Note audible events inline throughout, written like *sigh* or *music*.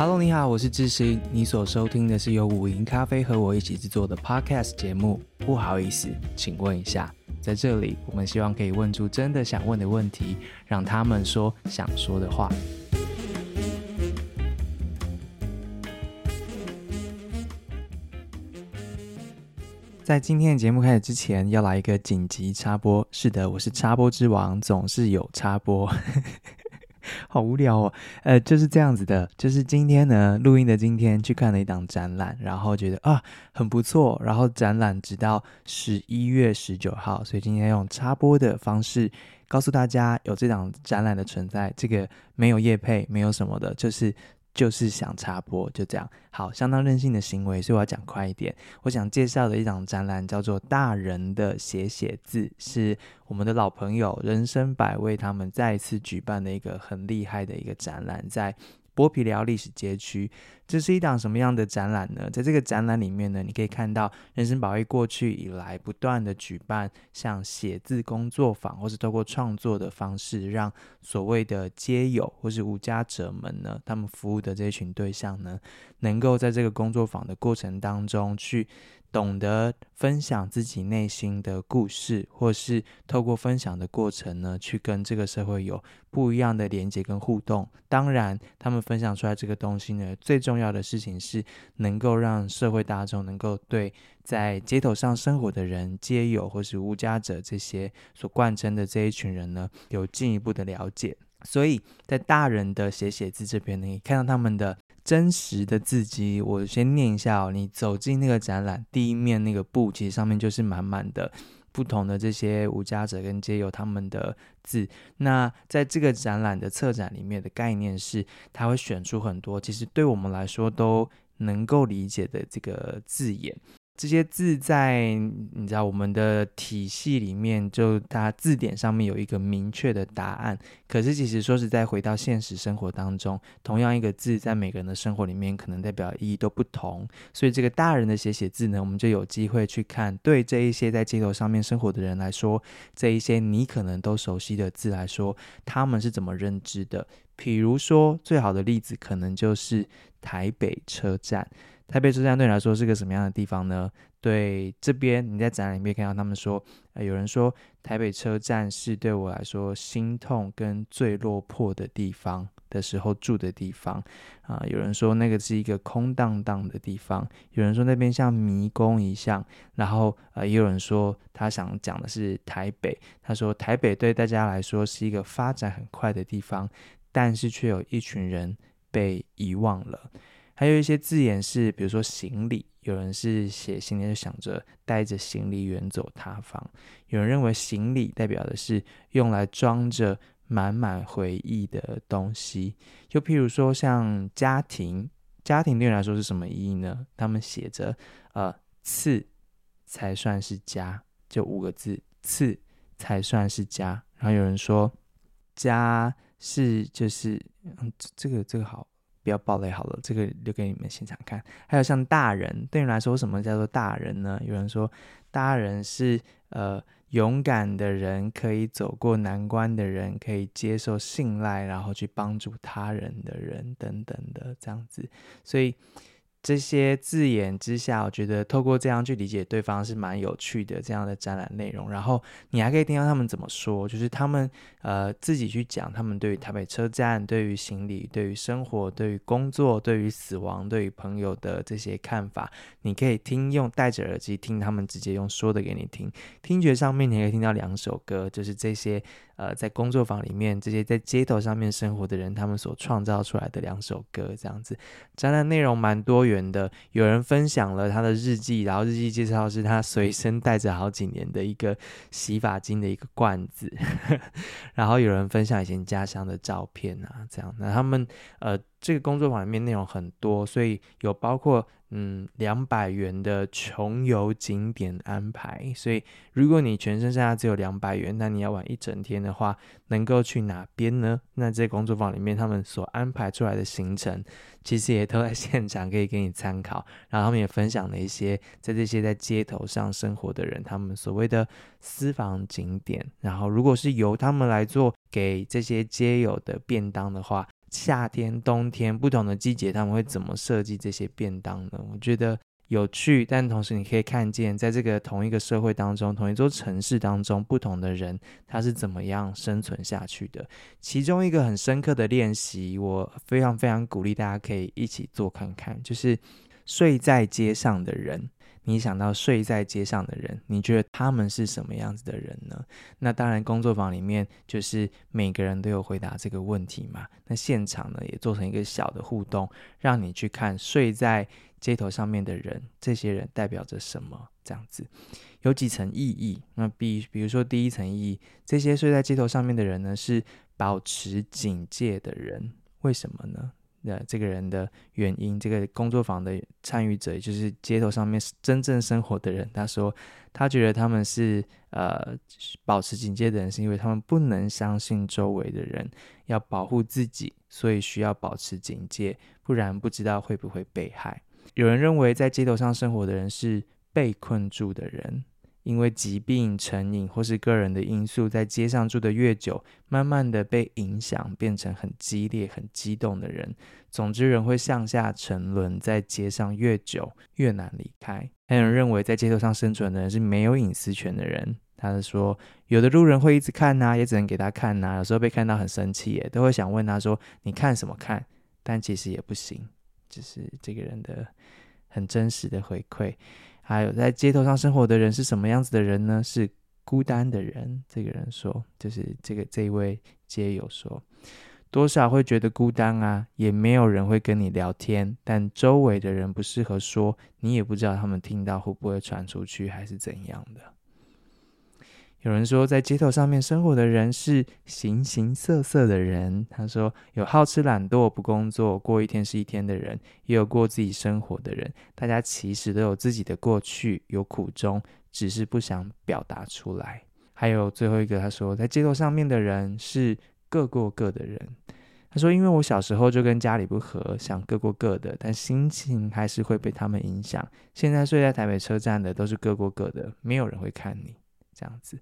Hello，你好，我是智行。你所收听的是由五营咖啡和我一起制作的 Podcast 节目。不好意思，请问一下，在这里，我们希望可以问出真的想问的问题，让他们说想说的话。在今天的节目开始之前，要来一个紧急插播。是的，我是插播之王，总是有插播。好无聊哦，呃，就是这样子的，就是今天呢，录音的今天去看了一档展览，然后觉得啊很不错，然后展览直到十一月十九号，所以今天用插播的方式告诉大家有这档展览的存在，这个没有业配，没有什么的，就是。就是想插播，就这样。好，相当任性的行为，所以我要讲快一点。我想介绍的一场展览叫做《大人的写写字》，是我们的老朋友人生百味他们再一次举办的一个很厉害的一个展览，在。剥皮寮历史街区，这是一档什么样的展览呢？在这个展览里面呢，你可以看到人生保卫过去以来不断的举办像写字工作坊，或是透过创作的方式，让所谓的街友或是无家者们呢，他们服务的这一群对象呢，能够在这个工作坊的过程当中去。懂得分享自己内心的故事，或是透过分享的过程呢，去跟这个社会有不一样的连接跟互动。当然，他们分享出来这个东西呢，最重要的事情是能够让社会大众能够对在街头上生活的人、街友或是无家者这些所贯称的这一群人呢，有进一步的了解。所以在大人的写写字这边呢，你看到他们的。真实的字迹，我先念一下哦。你走进那个展览，第一面那个布，其实上面就是满满的不同的这些无家者跟街友他们的字。那在这个展览的策展里面的概念是，他会选出很多其实对我们来说都能够理解的这个字眼。这些字在你知道我们的体系里面，就它字典上面有一个明确的答案。可是其实说实在，回到现实生活当中，同样一个字在每个人的生活里面，可能代表意义都不同。所以这个大人的写写字呢，我们就有机会去看，对这一些在街头上面生活的人来说，这一些你可能都熟悉的字来说，他们是怎么认知的？比如说，最好的例子可能就是台北车站。台北车站对你来说是个什么样的地方呢？对，这边你在展览里面看到他们说，呃，有人说台北车站是对我来说心痛跟最落魄的地方的时候住的地方啊，有人说那个是一个空荡荡的地方，有人说那边像迷宫一样，然后呃，也有人说他想讲的是台北，他说台北对大家来说是一个发展很快的地方，但是却有一群人被遗忘了。还有一些字眼是，比如说行李，有人是写行李就想着带着行李远走他方；有人认为行李代表的是用来装着满满回忆的东西。又譬如说像家庭，家庭对你来说是什么意义呢？他们写着呃，次才算是家，就五个字，次才算是家。然后有人说家是就是嗯，这个这个好。不要暴雷好了，这个留给你们现场看。还有像大人，对你来说，什么叫做大人呢？有人说，大人是呃勇敢的人，可以走过难关的人，可以接受信赖，然后去帮助他人的人，等等的这样子。所以。这些字眼之下，我觉得透过这样去理解对方是蛮有趣的这样的展览内容。然后你还可以听到他们怎么说，就是他们呃自己去讲他们对于台北车站、对于行李、对于生活、对于工作、对于死亡、对于朋友的这些看法。你可以听用戴着耳机听他们直接用说的给你听。听觉上面你可以听到两首歌，就是这些。呃，在工作坊里面，这些在街头上面生活的人，他们所创造出来的两首歌，这样子。展览内容蛮多元的，有人分享了他的日记，然后日记介绍是他随身带着好几年的一个洗发精的一个罐子，*laughs* 然后有人分享以前家乡的照片啊，这样。那他们呃。这个工作坊里面内容很多，所以有包括嗯两百元的穷游景点安排。所以如果你全身上下只有两百元，那你要玩一整天的话，能够去哪边呢？那这工作坊里面他们所安排出来的行程，其实也都在现场可以给你参考。然后他们也分享了一些在这些在街头上生活的人，他们所谓的私房景点。然后如果是由他们来做给这些街友的便当的话。夏天、冬天不同的季节，他们会怎么设计这些便当呢？我觉得有趣，但同时你可以看见，在这个同一个社会当中，同一座城市当中，不同的人他是怎么样生存下去的。其中一个很深刻的练习，我非常非常鼓励大家可以一起做看看，就是睡在街上的人。你想到睡在街上的人，你觉得他们是什么样子的人呢？那当然，工作坊里面就是每个人都有回答这个问题嘛。那现场呢，也做成一个小的互动，让你去看睡在街头上面的人，这些人代表着什么？这样子有几层意义？那比比如说第一层意义，这些睡在街头上面的人呢，是保持警戒的人，为什么呢？呃这个人的原因，这个工作坊的参与者，也就是街头上面真正生活的人，他说，他觉得他们是呃保持警戒的人，是因为他们不能相信周围的人，要保护自己，所以需要保持警戒，不然不知道会不会被害。有人认为，在街头上生活的人是被困住的人。因为疾病、成瘾或是个人的因素，在街上住得越久，慢慢的被影响，变成很激烈、很激动的人。总之，人会向下沉沦，在街上越久越难离开。还有人认为，在街头上生存的人是没有隐私权的人。他是说，有的路人会一直看呐，也只能给他看呐。有时候被看到很生气，耶，都会想问他说：“你看什么看？”但其实也不行，这是这个人的很真实的回馈。还有在街头上生活的人是什么样子的人呢？是孤单的人。这个人说，就是这个这一位街友说，多少会觉得孤单啊，也没有人会跟你聊天，但周围的人不适合说，你也不知道他们听到会不会传出去，还是怎样的。有人说，在街头上面生活的人是形形色色的人。他说，有好吃懒惰不工作，过一天是一天的人，也有过自己生活的人。大家其实都有自己的过去，有苦衷，只是不想表达出来。还有最后一个，他说，在街头上面的人是各过各的人。他说，因为我小时候就跟家里不合，想各过各的，但心情还是会被他们影响。现在睡在台北车站的都是各过各的，没有人会看你。这样子，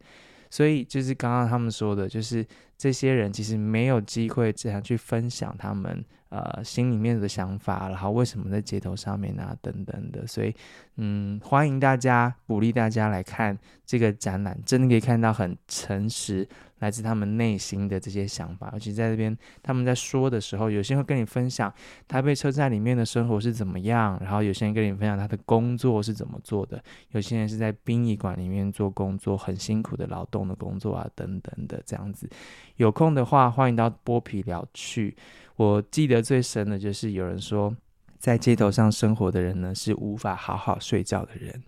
所以就是刚刚他们说的，就是这些人其实没有机会这样去分享他们呃心里面的想法，然后为什么在街头上面啊等等的，所以嗯，欢迎大家，鼓励大家来看这个展览，真的可以看到很诚实。来自他们内心的这些想法，尤其在这边他们在说的时候，有些人会跟你分享台北车站里面的生活是怎么样，然后有些人跟你分享他的工作是怎么做的，有些人是在殡仪馆里面做工作，很辛苦的劳动的工作啊，等等的这样子。有空的话，欢迎到剥皮寮去。我记得最深的就是有人说，在街头上生活的人呢，是无法好好睡觉的人。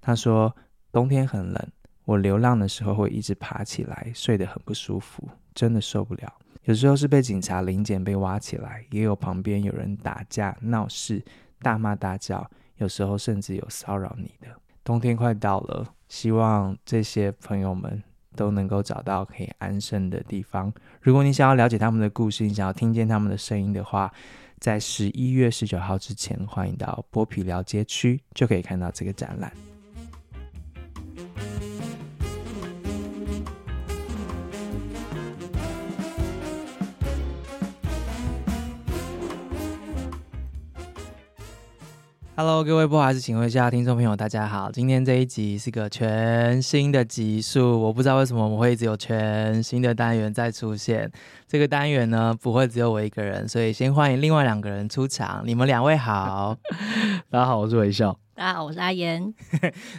他说，冬天很冷。我流浪的时候会一直爬起来，睡得很不舒服，真的受不了。有时候是被警察临检被挖起来，也有旁边有人打架闹事，大骂大叫，有时候甚至有骚扰你的。冬天快到了，希望这些朋友们都能够找到可以安身的地方。如果你想要了解他们的故事，你想要听见他们的声音的话，在十一月十九号之前，欢迎到剥皮寮街区，就可以看到这个展览。Hello，各位不好意思，请问一下听众朋友，大家好。今天这一集是个全新的集数，我不知道为什么我们会一直有全新的单元在出现。这个单元呢，不会只有我一个人，所以先欢迎另外两个人出场。你们两位好，*laughs* 大家好，我是微笑。大家好，我是阿言。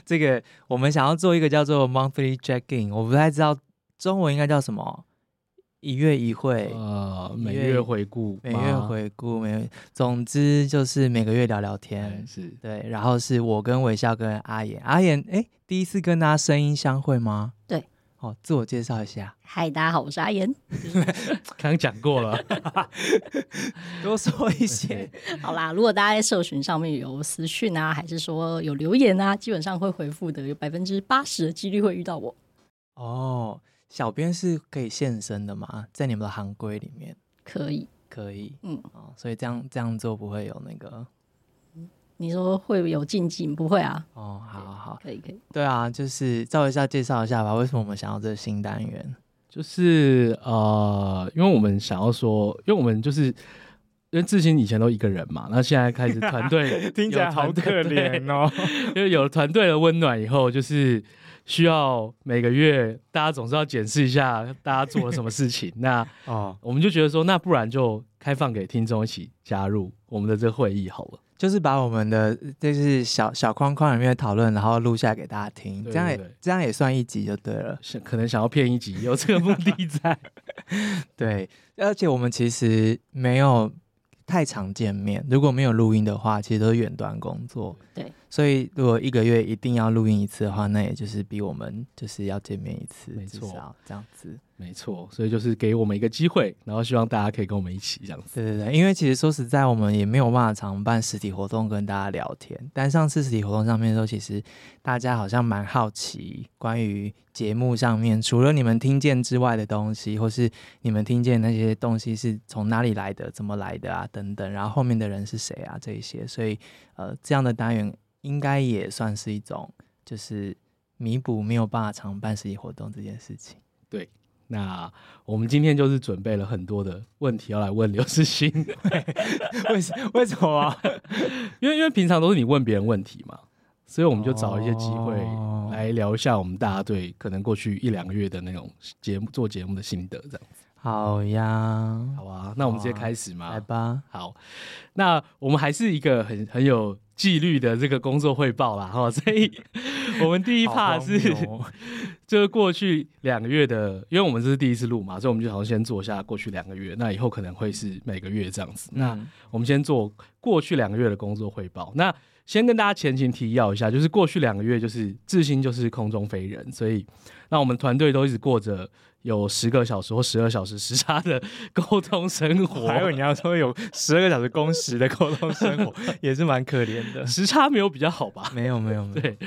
这个我们想要做一个叫做 Monthly Check-in，我不太知道中文应该叫什么。一月一会，呃，每月回顾，每月回顾，每月，总之就是每个月聊聊天，是对，然后是我跟微笑跟阿言，阿言，哎，第一次跟大家声音相会吗？对，好，自我介绍一下。嗨，大家好，我是阿言。*laughs* 刚刚讲过了，*laughs* 多说一些。*laughs* 好啦，如果大家在社群上面有私讯啊，还是说有留言啊，基本上会回复的，有百分之八十的几率会遇到我。哦。小编是可以现身的吗？在你们的行规里面，可以，可以，嗯，哦，所以这样这样做不会有那个，你说会有禁忌？不会啊，哦，好好好，可以可以，对啊，就是照一下介绍一下吧。为什么我们想要这个新单元？就是呃，因为我们想要说，因为我们就是因为志兴以前都一个人嘛，那现在开始团队 *laughs* 听起来好可怜哦。因为有了团队的温暖以后，就是需要每个月大家总是要检视一下大家做了什么事情。*laughs* 那哦，我们就觉得说，那不然就开放给听众一起加入我们的这个会议好了。就是把我们的就是小小框框里面的讨论，然后录下来给大家听，对对对，这样也这样也算一集就对了。是可能想要骗一集，有这个目的在。*laughs* 对，而且我们其实没有太常见面，如果没有录音的话，其实都是远端工作。对。所以，如果一个月一定要录音一次的话，那也就是比我们就是要见面一次，没错，这样子，没错。所以就是给我们一个机会，然后希望大家可以跟我们一起这样子。对对对，因为其实说实在，我们也没有办法常办实体活动跟大家聊天。但上次实体活动上面的时候，其实大家好像蛮好奇关于节目上面除了你们听见之外的东西，或是你们听见那些东西是从哪里来的、怎么来的啊等等，然后后面的人是谁啊这一些。所以呃，这样的单元。应该也算是一种，就是弥补没有办法常办实体活动这件事情。对，那我们今天就是准备了很多的问题要来问刘世新。*laughs* 为什为什么啊？因为因为平常都是你问别人问题嘛，所以我们就找一些机会来聊一下我们大家对可能过去一两个月的那种节目做节目的心得，这样子。好呀，好啊，那我们直接开始嘛。来吧。好，那我们还是一个很很有。纪律的这个工作汇报啦，哈，*laughs* 所以我们第一 part 是，就是过去两个月的，因为我们这是第一次录嘛，所以我们就好像先做一下过去两个月，那以后可能会是每个月这样子。那我们先做过去两个月的工作汇报。那先跟大家前情提要一下，就是过去两个月就是志兴就是空中飞人，所以那我们团队都一直过着。有十个小时或十二小时时差的 *laughs* 沟通生活，还有你要说有十二个小时工时的沟通生活，*laughs* 也是蛮可怜的。时差没有比较好吧？没有，没有，没有。对，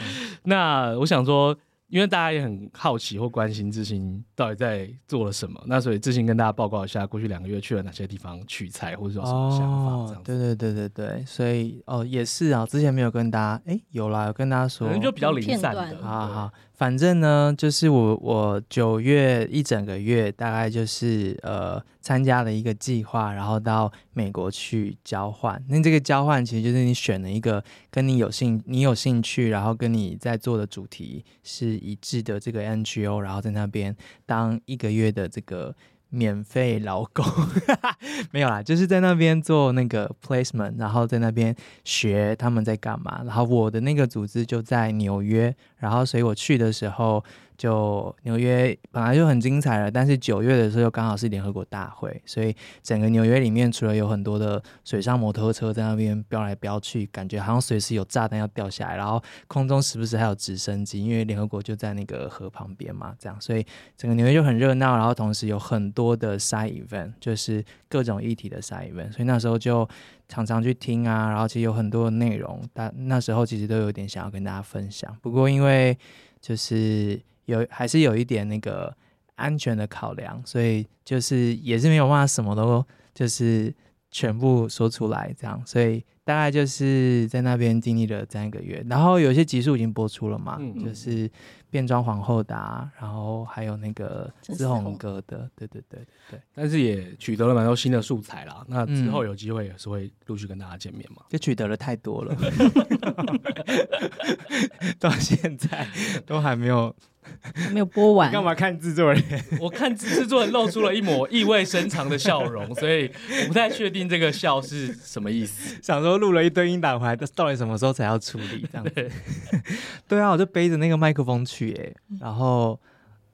那我想说。因为大家也很好奇或关心志兴到底在做了什么，那所以志兴跟大家报告一下，过去两个月去了哪些地方取材，或者有什么想法这样对对对对对，所以哦也是啊，之前没有跟大家，哎有啦，有跟大家说，可能就比较零散的。好好，反正呢，就是我我九月一整个月大概就是呃。参加了一个计划，然后到美国去交换。那这个交换其实就是你选了一个跟你有兴、你有兴趣，然后跟你在做的主题是一致的这个 NGO，然后在那边当一个月的这个免费劳工。*laughs* 没有啦，就是在那边做那个 placement，然后在那边学他们在干嘛。然后我的那个组织就在纽约，然后所以我去的时候。就纽约本来就很精彩了，但是九月的时候又刚好是联合国大会，所以整个纽约里面除了有很多的水上摩托车在那边飙来飙去，感觉好像随时有炸弹要掉下来，然后空中时不时还有直升机，因为联合国就在那个河旁边嘛，这样，所以整个纽约就很热闹，然后同时有很多的 side event，就是各种议题的 side event，所以那时候就常常去听啊，然后其实有很多的内容，但那时候其实都有点想要跟大家分享，不过因为就是。有还是有一点那个安全的考量，所以就是也是没有办法什么都就是全部说出来这样，所以大概就是在那边经历了这样一个月，然后有些集数已经播出了嘛，嗯嗯就是变装皇后的，然后还有那个志宏哥的，对对对对，但是也取得了蛮多新的素材啦。那之后有机会也是会陆续跟大家见面嘛，就取得了太多了，*laughs* 到现在都还没有。没有播完，干嘛看制作人？*laughs* 我看制作人露出了一抹意味深长的笑容，所以我不太确定这个笑是什么意思。想说录了一堆音档回来，到底什么时候才要处理？这样子。对，*laughs* 对啊，我就背着那个麦克风去，哎，然后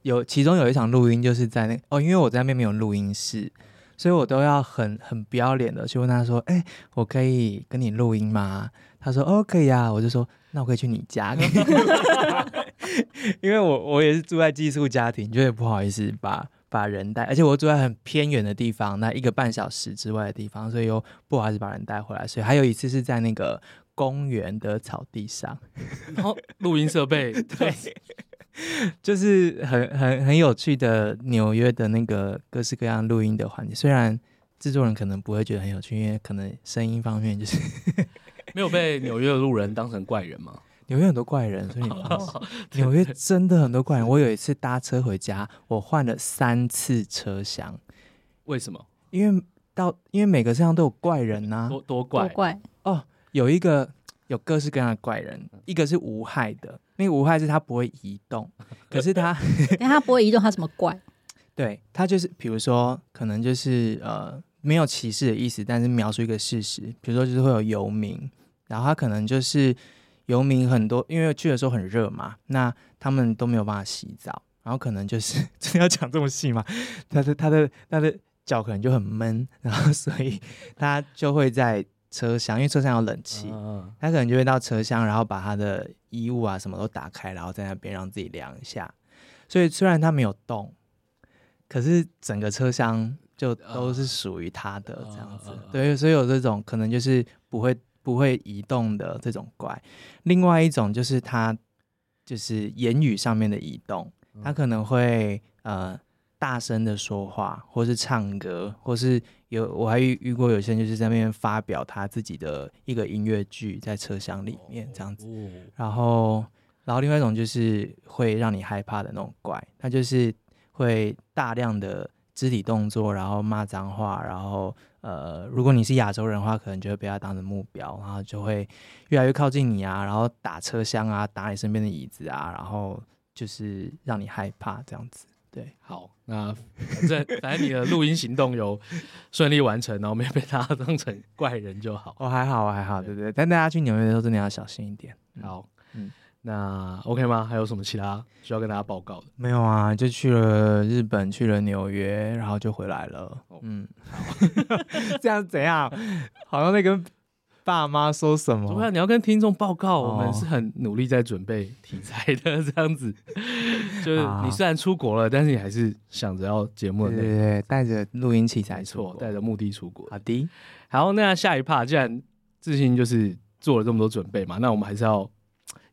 有其中有一场录音就是在那哦，因为我在那边没有录音室，所以我都要很很不要脸的去问他说：“哎，我可以跟你录音吗？”他说：“哦，可以啊。”我就说：“那我可以去你家。” *laughs* *laughs* 因为我我也是住在寄宿家庭，就也不好意思把把人带，而且我住在很偏远的地方，那一个半小时之外的地方，所以又不好意思把人带回来。所以还有一次是在那个公园的草地上，*laughs* 然后录音设备对，就是很很很有趣的纽约的那个各式各样录音的环节。虽然制作人可能不会觉得很有趣，因为可能声音方面就是 *laughs* 没有被纽约的路人当成怪人嘛。纽约很多怪人，所以你放心。纽约真的很多怪人。我有一次搭车回家，我换了三次车厢。为什么？因为到因为每个车厢都有怪人呐、啊，多多怪多怪哦。有一个有各式各样的怪人，一个是无害的，那个无害是他不会移动，*laughs* 可是它，*laughs* 但它不会移动，他怎么怪？对，他就是比如说，可能就是呃。没有歧视的意思，但是描述一个事实，比如说就是会有游民，然后他可能就是游民很多，因为去的时候很热嘛，那他们都没有办法洗澡，然后可能就是 *laughs* 真的要讲这么细吗？他的他的他的脚可能就很闷，然后所以他就会在车厢，因为车厢有冷气，他可能就会到车厢，然后把他的衣物啊什么都打开，然后在那边让自己凉一下。所以虽然他没有动，可是整个车厢。就都是属于他的这样子，对，所以有这种可能就是不会不会移动的这种怪。另外一种就是他就是言语上面的移动，他可能会呃大声的说话，或是唱歌，或是有我还遇遇过有些人就是在那边发表他自己的一个音乐剧在车厢里面这样子。然后然后另外一种就是会让你害怕的那种怪，他就是会大量的。肢体动作，然后骂脏话，然后呃，如果你是亚洲人的话，可能就会被他当成目标，然后就会越来越靠近你啊，然后打车厢啊，打你身边的椅子啊，然后就是让你害怕这样子。对，好，那反正反正你的录音行动有顺利完成，然后没有被他当成怪人就好。哦，还好，还好，对不对？但大家去纽约的时候真的要小心一点。好，嗯。那 OK 吗？还有什么其他需要跟大家报告的？没有啊，就去了日本，去了纽约，然后就回来了。哦、嗯，*laughs* 这样怎样？好像在跟爸妈说什么？怎么样？你要跟听众报告，哦、我们是很努力在准备题材的。这样子，就是你虽然出国了，但是你还是想着要节目的内容，对，对对，带着录音器材出国，带着目的出国。好的，好，那下一趴，既然自信就是做了这么多准备嘛，那我们还是要。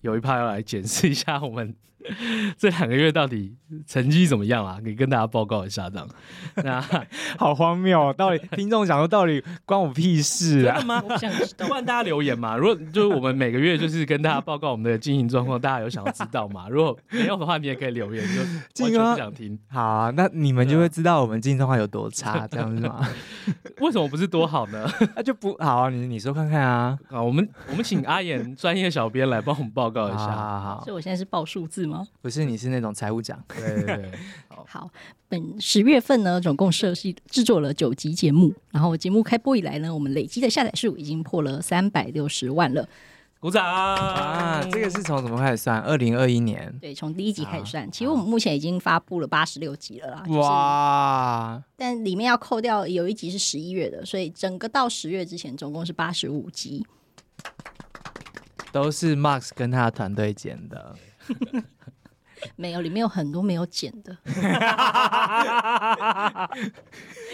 有一趴要来检视一下我们 *laughs* 这两个月到底成绩怎么样啊？可以跟大家报告一下，这样。那 *laughs* 好荒谬，到底 *laughs* 听众想说到底关我屁事啊？真的吗？我想不然大家留言嘛。如果就是我们每个月就是跟大家报告我们的经营状况，大家有想要知道吗？如果没有的话，你也可以留言，就完全不想听。好啊，那你们就会知道我们经营状况有多差，这样子吗？为什么不是多好呢？那就不好啊，你你说看看啊。啊，我们我们请阿言专业小编来帮我们报告一下。好，好，好，所以我现在是报数字吗？不是，你是那种财务长。对对对。*laughs* 好，本十月份呢，总共设计制作了九集节目，然后节目开播以来呢，我们累积的下载数已经破了三百六十万了。鼓掌啊！这个是从什么开始算？二零二一年。对，从第一集开始算。啊、其实我们目前已经发布了八十六集了啦。哇！但里面要扣掉有一集是十一月的，所以整个到十月之前总共是八十五集。都是 Max 跟他的团队剪的。*laughs* 没有，里面有很多没有剪的，*laughs*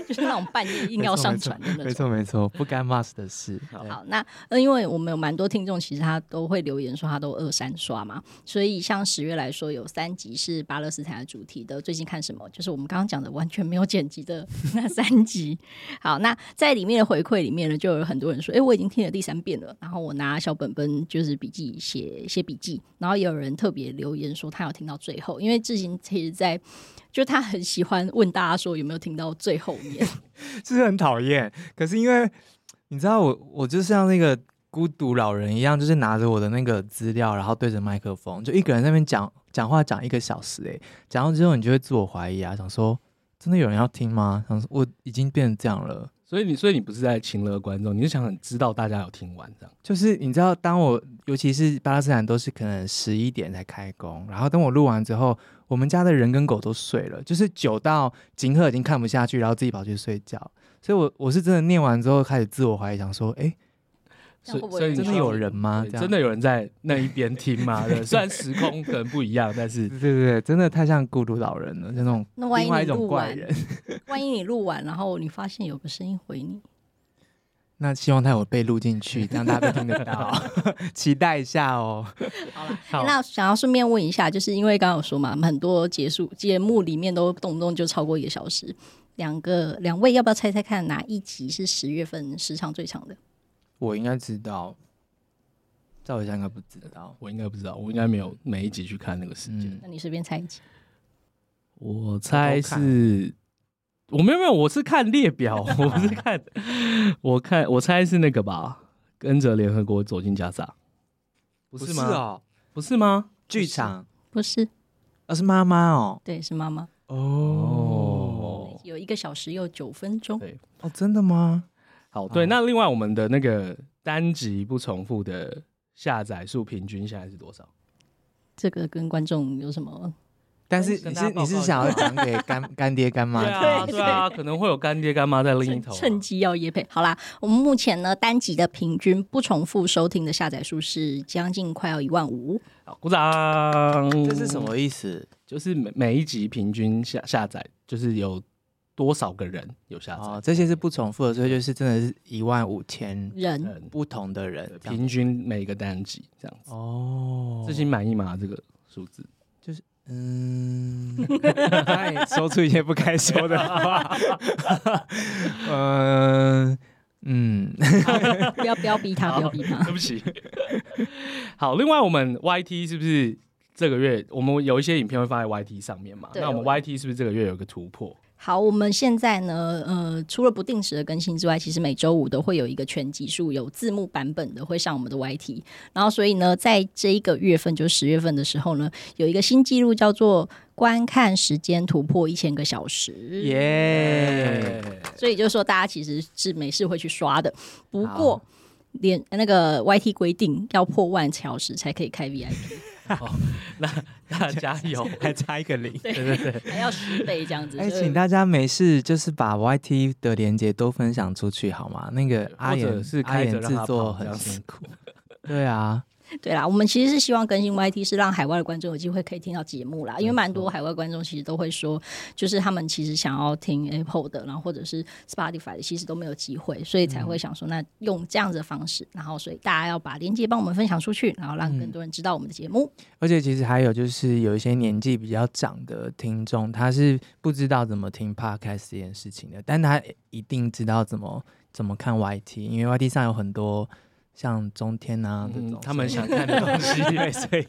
就是那种半夜硬要上传的那种。没错没错，不干 Mas 的事。好，那呃，因为我们有蛮多听众，其实他都会留言说他都二三刷嘛，所以像十月来说，有三集是巴勒斯坦的主题的。最近看什么？就是我们刚刚讲的完全没有剪辑的那三集。好，那在里面的回馈里面呢，就有很多人说，哎、欸，我已经听了第三遍了，然后我拿小本本就是笔记写写笔记，然后也有人特别留言说他有听到。最后，因为志行其实在，就他很喜欢问大家说有没有听到最后面，*laughs* 是很讨厌。可是因为你知道我，我就像那个孤独老人一样，就是拿着我的那个资料，然后对着麦克风，就一个人在那边讲讲话，讲一个小时。哎，讲完之后你就会自我怀疑啊，想说真的有人要听吗？想说我已经变成这样了。所以你，所以你不是在情乐观众，你是想知道大家有听完这样。就是你知道，当我尤其是巴勒斯坦都是可能十一点才开工，然后等我录完之后，我们家的人跟狗都睡了，就是久到景赫已经看不下去，然后自己跑去睡觉。所以我我是真的念完之后开始自我怀疑，想说，哎、所以，真的有人吗？真的有人在那一边听吗？*laughs* 对，虽然时空可能不一样，但是对对对，真的太像孤独老人了，就那种另外一种怪人。*laughs* *laughs* 万一你录完，然后你发现有个声音回你，那希望他有被录进去，这样大家都听得到，期待一下哦。好了，那想要顺便问一下，就是因为刚刚有说嘛，很多结束节目里面都动不动就超过一个小时，两个两位要不要猜猜看哪一集是十月份时长最长的？我应该知道，赵伟翔应该不知道，我应该不知道，我应该没有每一集去看那个时间。嗯那你随便猜一集。我猜是，我没有没有，我是看列表，我不是看，我看我猜是那个吧，跟着联合国走进加沙，不是吗？哦，不是吗？剧场，不是，而是妈妈哦。对，是妈妈。哦有一个小时又九分钟。对哦，真的吗？好，对，哦那另外我们的那个单集不重复的下载数平均现在是多少？这个跟观众有什么？但是你是你是想要讲给干干爹干妈听？对啊，对对啊，可能会有干爹干妈在另一头啊、趁机要业配。好啦，我们目前呢单集的平均不重复收听的下载数是将近快要一万五。好，鼓掌。这是什？么意思？就是每每一集平均下下载，就是有多少个人有下载？哦，这些是不重复的，所以就是真的是一万五千人人不同的人平均每个单集这样子。哦，自己满意吗？这个数字就是？嗯，他 *laughs* 说出一些不该说的话。*laughs* 嗯嗯，不要不要逼他，不要逼他对。不起。好，另外我们 YT 是不是这个月我们有一些影片会放在 YT 上面嘛？那我们 YT 是不是这个月有个突破？好，我们现在呢，呃，除了不定时的更新之外，其实每周五都会有一个全集数有字幕版本的会上我们的 YT。然后，所以呢，在这一个月份，就是十月份的时候呢，有一个新纪录叫做观看时间突破一千个小时。耶！所以就是说，大家其实是没事会去刷的。不过好，连那个 YT 规定要破万小时才可以开 VIP，*laughs* 那大家有还差一个零。对对对，还要十倍这样子。哎，请大家没事就是把 YT 的连接都分享出去好吗？那个阿或者言是阿言制作很辛苦。对啊，对啦，我们其实是希望更新 YT 是让海外的观众有机会可以听到节目啦，因为蛮多海外观众其实都会说，就是他们其实想要听 Apple 的，然后或者是 Spotify 的，其实都没有机会，所以才会想说，那用这样子的方式，然后所以大家要把链接帮我们分享出去，然后让更多人知道我们的节目。而且其实还有就是有一些年纪比较长的听众，他是不知道怎么听 Podcast 这件事情的，但他一定知道怎么怎么看 YT，因为 YT 上有很多像中天啊这种，嗯他们想看的东西。*laughs* 对，所以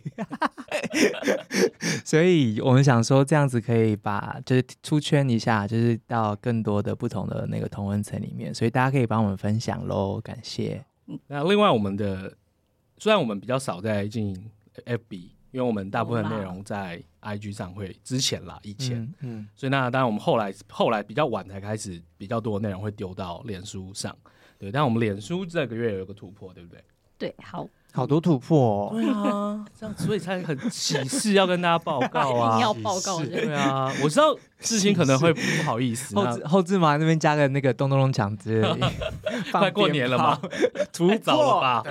所以我们想说这样子可以把就是出圈一下，就是到更多的不同的那个同温层里面，所以大家可以帮我们分享喽，感谢。那另外我们的虽然我们比较少在进 FB，因为我们大部分内容在 IG 上会之前啦，以前，嗯嗯，所以那当然我们后来后来比较晚才开始比较多的内容会丢到脸书上，对，但我们脸书这个月有一个突破，对不对？对，好，好多突破、哦，对啊，这样所以才很喜事要跟大家报告啊，*laughs* 一定要报告。对啊，我知道事情可能会不好意思，那后置后置嘛那边加个那个咚咚咚墙之类的，*laughs* 快过年了嘛，*laughs* 突太早了吧？我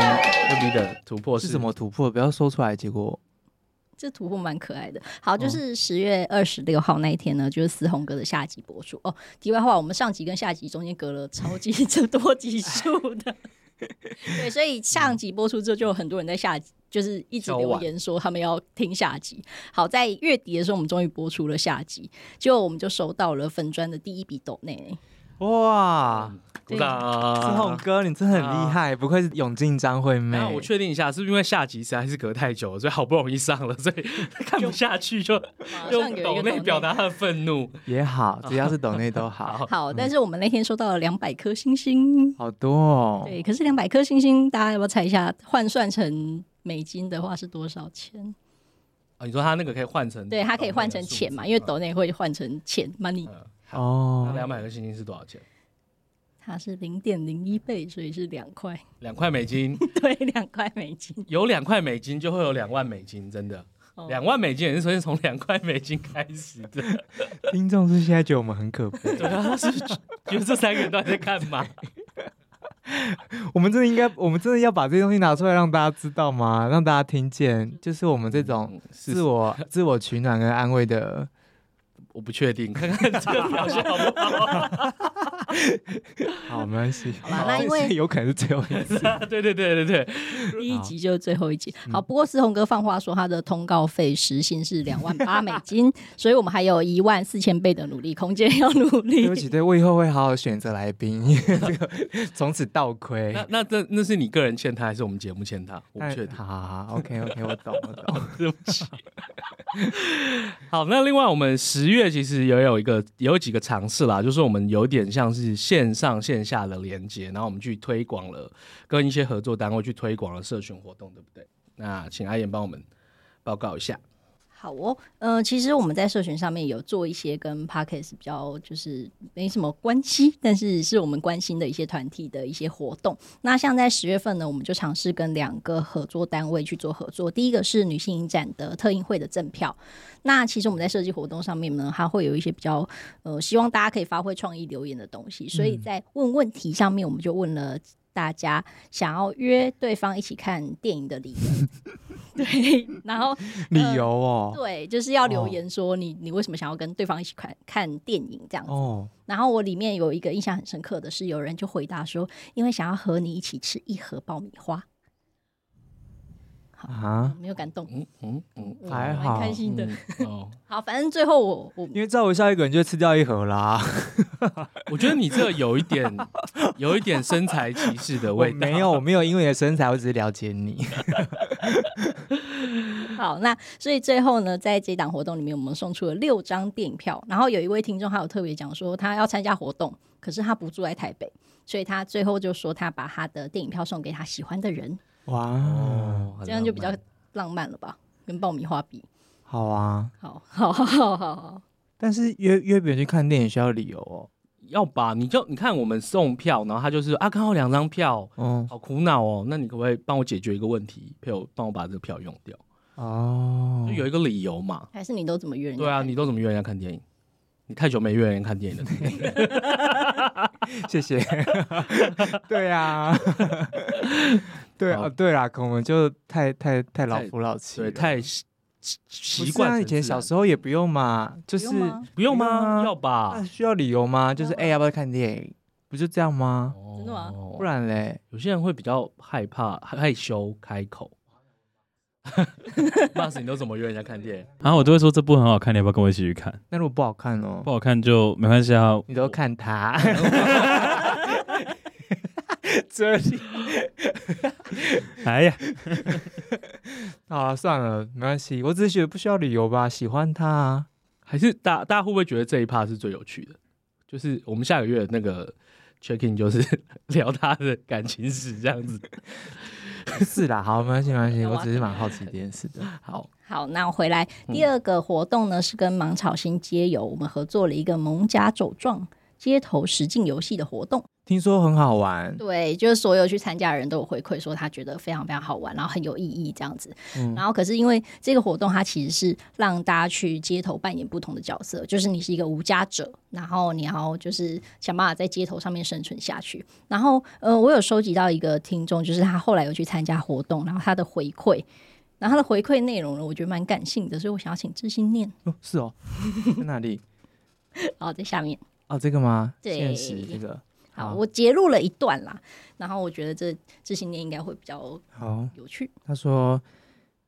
们 FB 的突破是是什么突破？不要说出来，结果这突破蛮可爱的。好，就是十月二十六号那一天呢，就是思宏哥的下集播出。哦，题外话，我们上集跟下集中间隔了超级 *laughs* 这多集数的，对，所以上集播出之后，就有很多人在下集，就是一直留言说他们要听下集。好，在月底的时候，我们终于播出了下集，结果我们就收到了粉砖的第一笔抖内。哇，鼓思宏。哥你真的很厉害，不愧是永靖张惠妹。那我确定一下，是不是因为下集实在是隔太久了，所以好不容易上了，所以看不下去就用抖内表达他的愤怒。也好，只要是抖内都 *laughs* 好，好，但是我们那天收到了两百颗星星。好多哦。对，可是两百颗星星，大家要不要猜一下？换算成美金的话是多少钱？啊，你说他那个可以换成？对，它可以换成钱嘛？因为抖内会换成钱 money，哦那，两百个星星是多少钱？它是零点零一倍，所以是两块。两块美金，*laughs* 对，两块美金。有两块美金就会有两万美金，真的。哦两万美金也是先从两块美金开始的。*laughs* 听众是现在觉得我们很可悲。对啊，他是觉得这三个人到底在干嘛？*laughs* 我们真的应该，我们真的要把这些东西拿出来让大家知道吗？让大家听见，就是我们这种自我、自我取暖跟安慰的。我不确定，看看这个表现好不好。*laughs* 好，没关系。好啦，那因为有可能是最后一次。*laughs* 对对对对对，第一集就是最后一集。好，不过思宏哥放话说他的通告费时薪是两万八美金，*laughs* 所以我们还有一万四千倍的努力空间要努力。对不起，对我以后会好好选择来宾，因为这个从此倒亏。那那这那是你个人欠他，还是我们节目欠他？我不确定。好好好，OK OK，我懂我懂。对不起。好，那另外我们十月其实也有一个有几个尝试啦，就是我们有点像是线上线下的连接，然后我们去推广了跟一些合作单位去推广了社群活动，对不对？那请阿言帮我们报告一下。好哦，嗯、呃，其实我们在社群上面有做一些跟 Parkes 比较就是没什么关系，但是是我们关心的一些团体的一些活动。那像在十月份呢，我们就尝试跟两个合作单位去做合作。第一个是女性影展的特映会的赠票。那其实我们在设计活动上面呢，它会有一些比较呃，希望大家可以发挥创意留言的东西。所以在问问题上面，我们就问了大家想要约对方一起看电影的理由。*laughs* 对，然后 *laughs* 理由哦，对，就是要留言说你、哦、你为什么想要跟对方一起看看电影这样子。哦，然后我里面有一个印象很深刻的是，有人就回答说，因为想要和你一起吃一盒爆米花。啊，没有感动，嗯嗯嗯，还好，蛮开心的。嗯、哦，*laughs* 好，反正最后我我因为照我下一个人就吃掉一盒啦。*laughs* 我觉得你这个有一点 *laughs* 有一点身材歧视的味道。没有，我没有因为你的身材，我只是了解你。好，那所以最后呢，在这档活动里面，我们送出了六张电影票。然后有一位听众，他有特别讲说，他要参加活动，可是他不住在台北，所以他最后就说他把他的电影票送给他喜欢的人。哇、哦，这样就比较浪漫了吧？跟爆米花比，好啊，好，*laughs* 好，好，好，好，但是约约别人去看电影需要理由哦，要吧？你就你看我们送票，然后他就是啊，刚好两张票，嗯，好苦恼哦。那你可不可以帮我解决一个问题？陪我帮我把这个票用掉？哦，就有一个理由嘛？还是你都怎么约人？对啊，你都怎么约人家看电影？你太久没约人看电影了。*laughs* 谢谢。*laughs* 对啊。对啊，对啦，可能就太太太老夫老妻，对，太习习惯。以前小时候也不用嘛，就是不用吗？要吧？需要理由吗？就是哎，要不要看电影？不就这样吗？真的吗？不然嘞，有些人会比较害怕、害羞开口。*laughs* 那时你都怎么约人家看电影？然 *laughs* 后我都会说这部很好看，你要不要跟我一起去看？那如果不好看哦，不好看就没关系啊，你都看他。*laughs* *laughs* 这里，*laughs* 哎呀，好 *laughs* 了，算了，没关系。我只是觉得不需要理由吧，喜欢他啊。还是大大家会不会觉得这一趴是最有趣的？就是我们下个月那个 check in 就是聊他的感情史这样子。是啦，好，没关系，没关系。我只是蛮好奇这件事的。好，好，那我回来第二个活动呢，是跟芒草心街游我们合作了一个蒙甲走状街头实境游戏的活动。听说很好玩，对，就是所有去参加的人都有回馈说他觉得非常非常好玩，然后很有意义这样子。嗯、然后可是因为这个活动它其实是让大家去街头扮演不同的角色，就是你是一个无家者，然后你要就是想办法在街头上面生存下去。然后呃，我有收集到一个听众，就是他后来有去参加活动，然后他的回馈，然后他的回馈内容呢，我觉得蛮感性的，所以我想要请知心念。哦，*laughs* 是哦，在哪里？哦，在下面。哦，这个吗？对，现实这个。好，我截录了一段啦，然后我觉得这这些年应该会比较好有趣。他说：“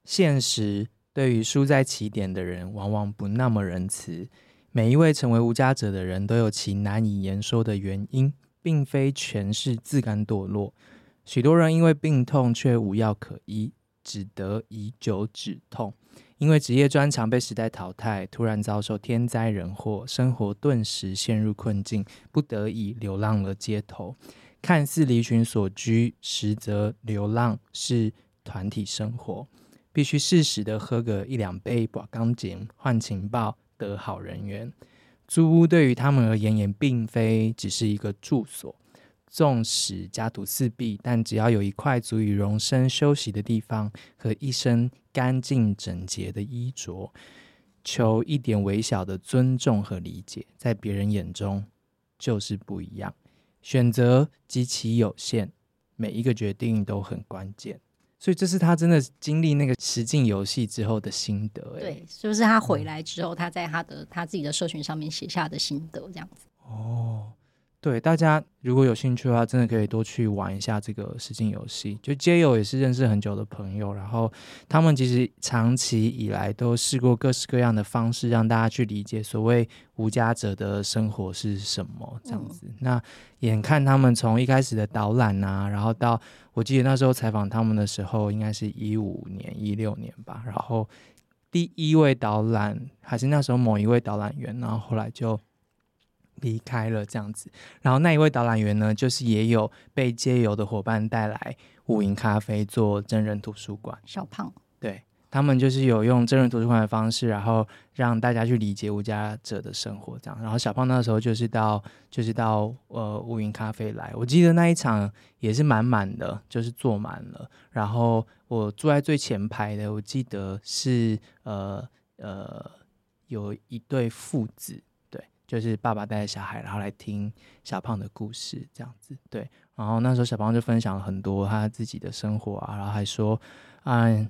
现实对于输在起点的人，往往不那么仁慈。每一位成为无家者的人都有其难以言说的原因，并非全是自甘堕落。许多人因为病痛却无药可医，只得以酒止痛。”因为职业专长被时代淘汰，突然遭受天灾人祸，生活顿时陷入困境，不得已流浪了街头。看似离群所居，实则流浪是团体生活，必须适时的喝个一两杯把钢琴，换情报，得好人缘。租屋对于他们而言，也并非只是一个住所。纵使家徒四壁，但只要有一块足以容身休息的地方和一身干净整洁的衣着，求一点微小的尊重和理解，在别人眼中就是不一样。选择极其有限，每一个决定都很关键。所以这是他真的经历那个实境游戏之后的心得。对，是不是他回来之后，他在他的他自己的社群上面写下的心得这样子？哦。对，大家如果有兴趣的话，真的可以多去玩一下这个实景游戏。就街友也是认识很久的朋友，然后他们其实长期以来都试过各式各样的方式，让大家去理解所谓无家者的生活是什么这样子。嗯、那眼看他们从一开始的导览啊，然后到我记得那时候采访他们的时候，应该是一五年、一六年吧。然后第一位导览还是那时候某一位导览员，然后后来就。离开了这样子，然后那一位导览员呢，就是也有被接游的伙伴带来五营咖啡做真人图书馆。小胖，对，他们就是有用真人图书馆的方式，然后让大家去理解无家者的生活这样。然后小胖那时候就是到就是到呃五营咖啡来，我记得那一场也是满满的，就是坐满了。然后我坐在最前排的，我记得是呃呃有一对父子。就是爸爸带着小孩，然后来听小胖的故事，这样子对。然后那时候小胖就分享了很多他自己的生活啊，然后还说，嗯。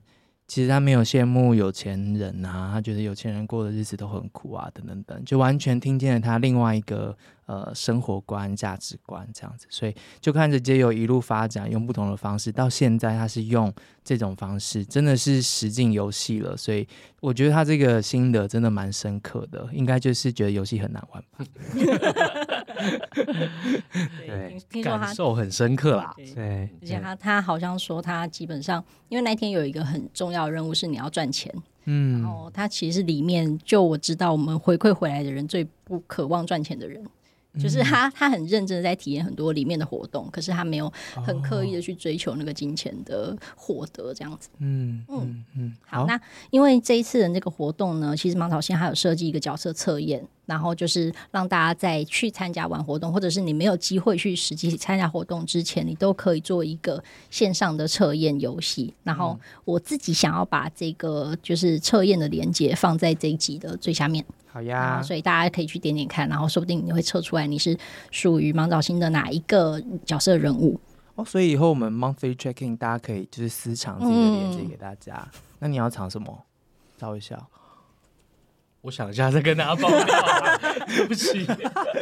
其实他没有羡慕有钱人啊，他觉得有钱人过的日子都很苦啊，等等等，就完全听见了他另外一个呃生活观、价值观这样子，所以就看着街友一路发展，用不同的方式，到现在他是用这种方式，真的是实境游戏了。所以我觉得他这个心得真的蛮深刻的，应该就是觉得游戏很难玩吧。对，听说他感受很深刻啦。对，对而且他他好像说他基本上，因为那天有一个很重要的任务是你要赚钱，嗯，然后他其实里面就我知道，我们回馈回来的人最不渴望赚钱的人。就是他，他很认真的在体验很多里面的活动，可是他没有很刻意的去追求那个金钱的获得这样子。嗯嗯嗯。好，那因为这一次的这个活动呢，其实芒草线还有设计一个角色测验，然后就是让大家在去参加完活动，或者是你没有机会去实际参加活动之前，你都可以做一个线上的测验游戏。然后我自己想要把这个就是测验的连接放在这一集的最下面。好呀，所以大家可以去点点看，然后说不定你会测出来你是属于芒草心的哪一个角色人物哦。所以以后我们 monthly checking 大家可以就是私藏这个链接给大家。嗯、那你要藏什么？找一下，我想一下再跟大家报告。*laughs* 对不起。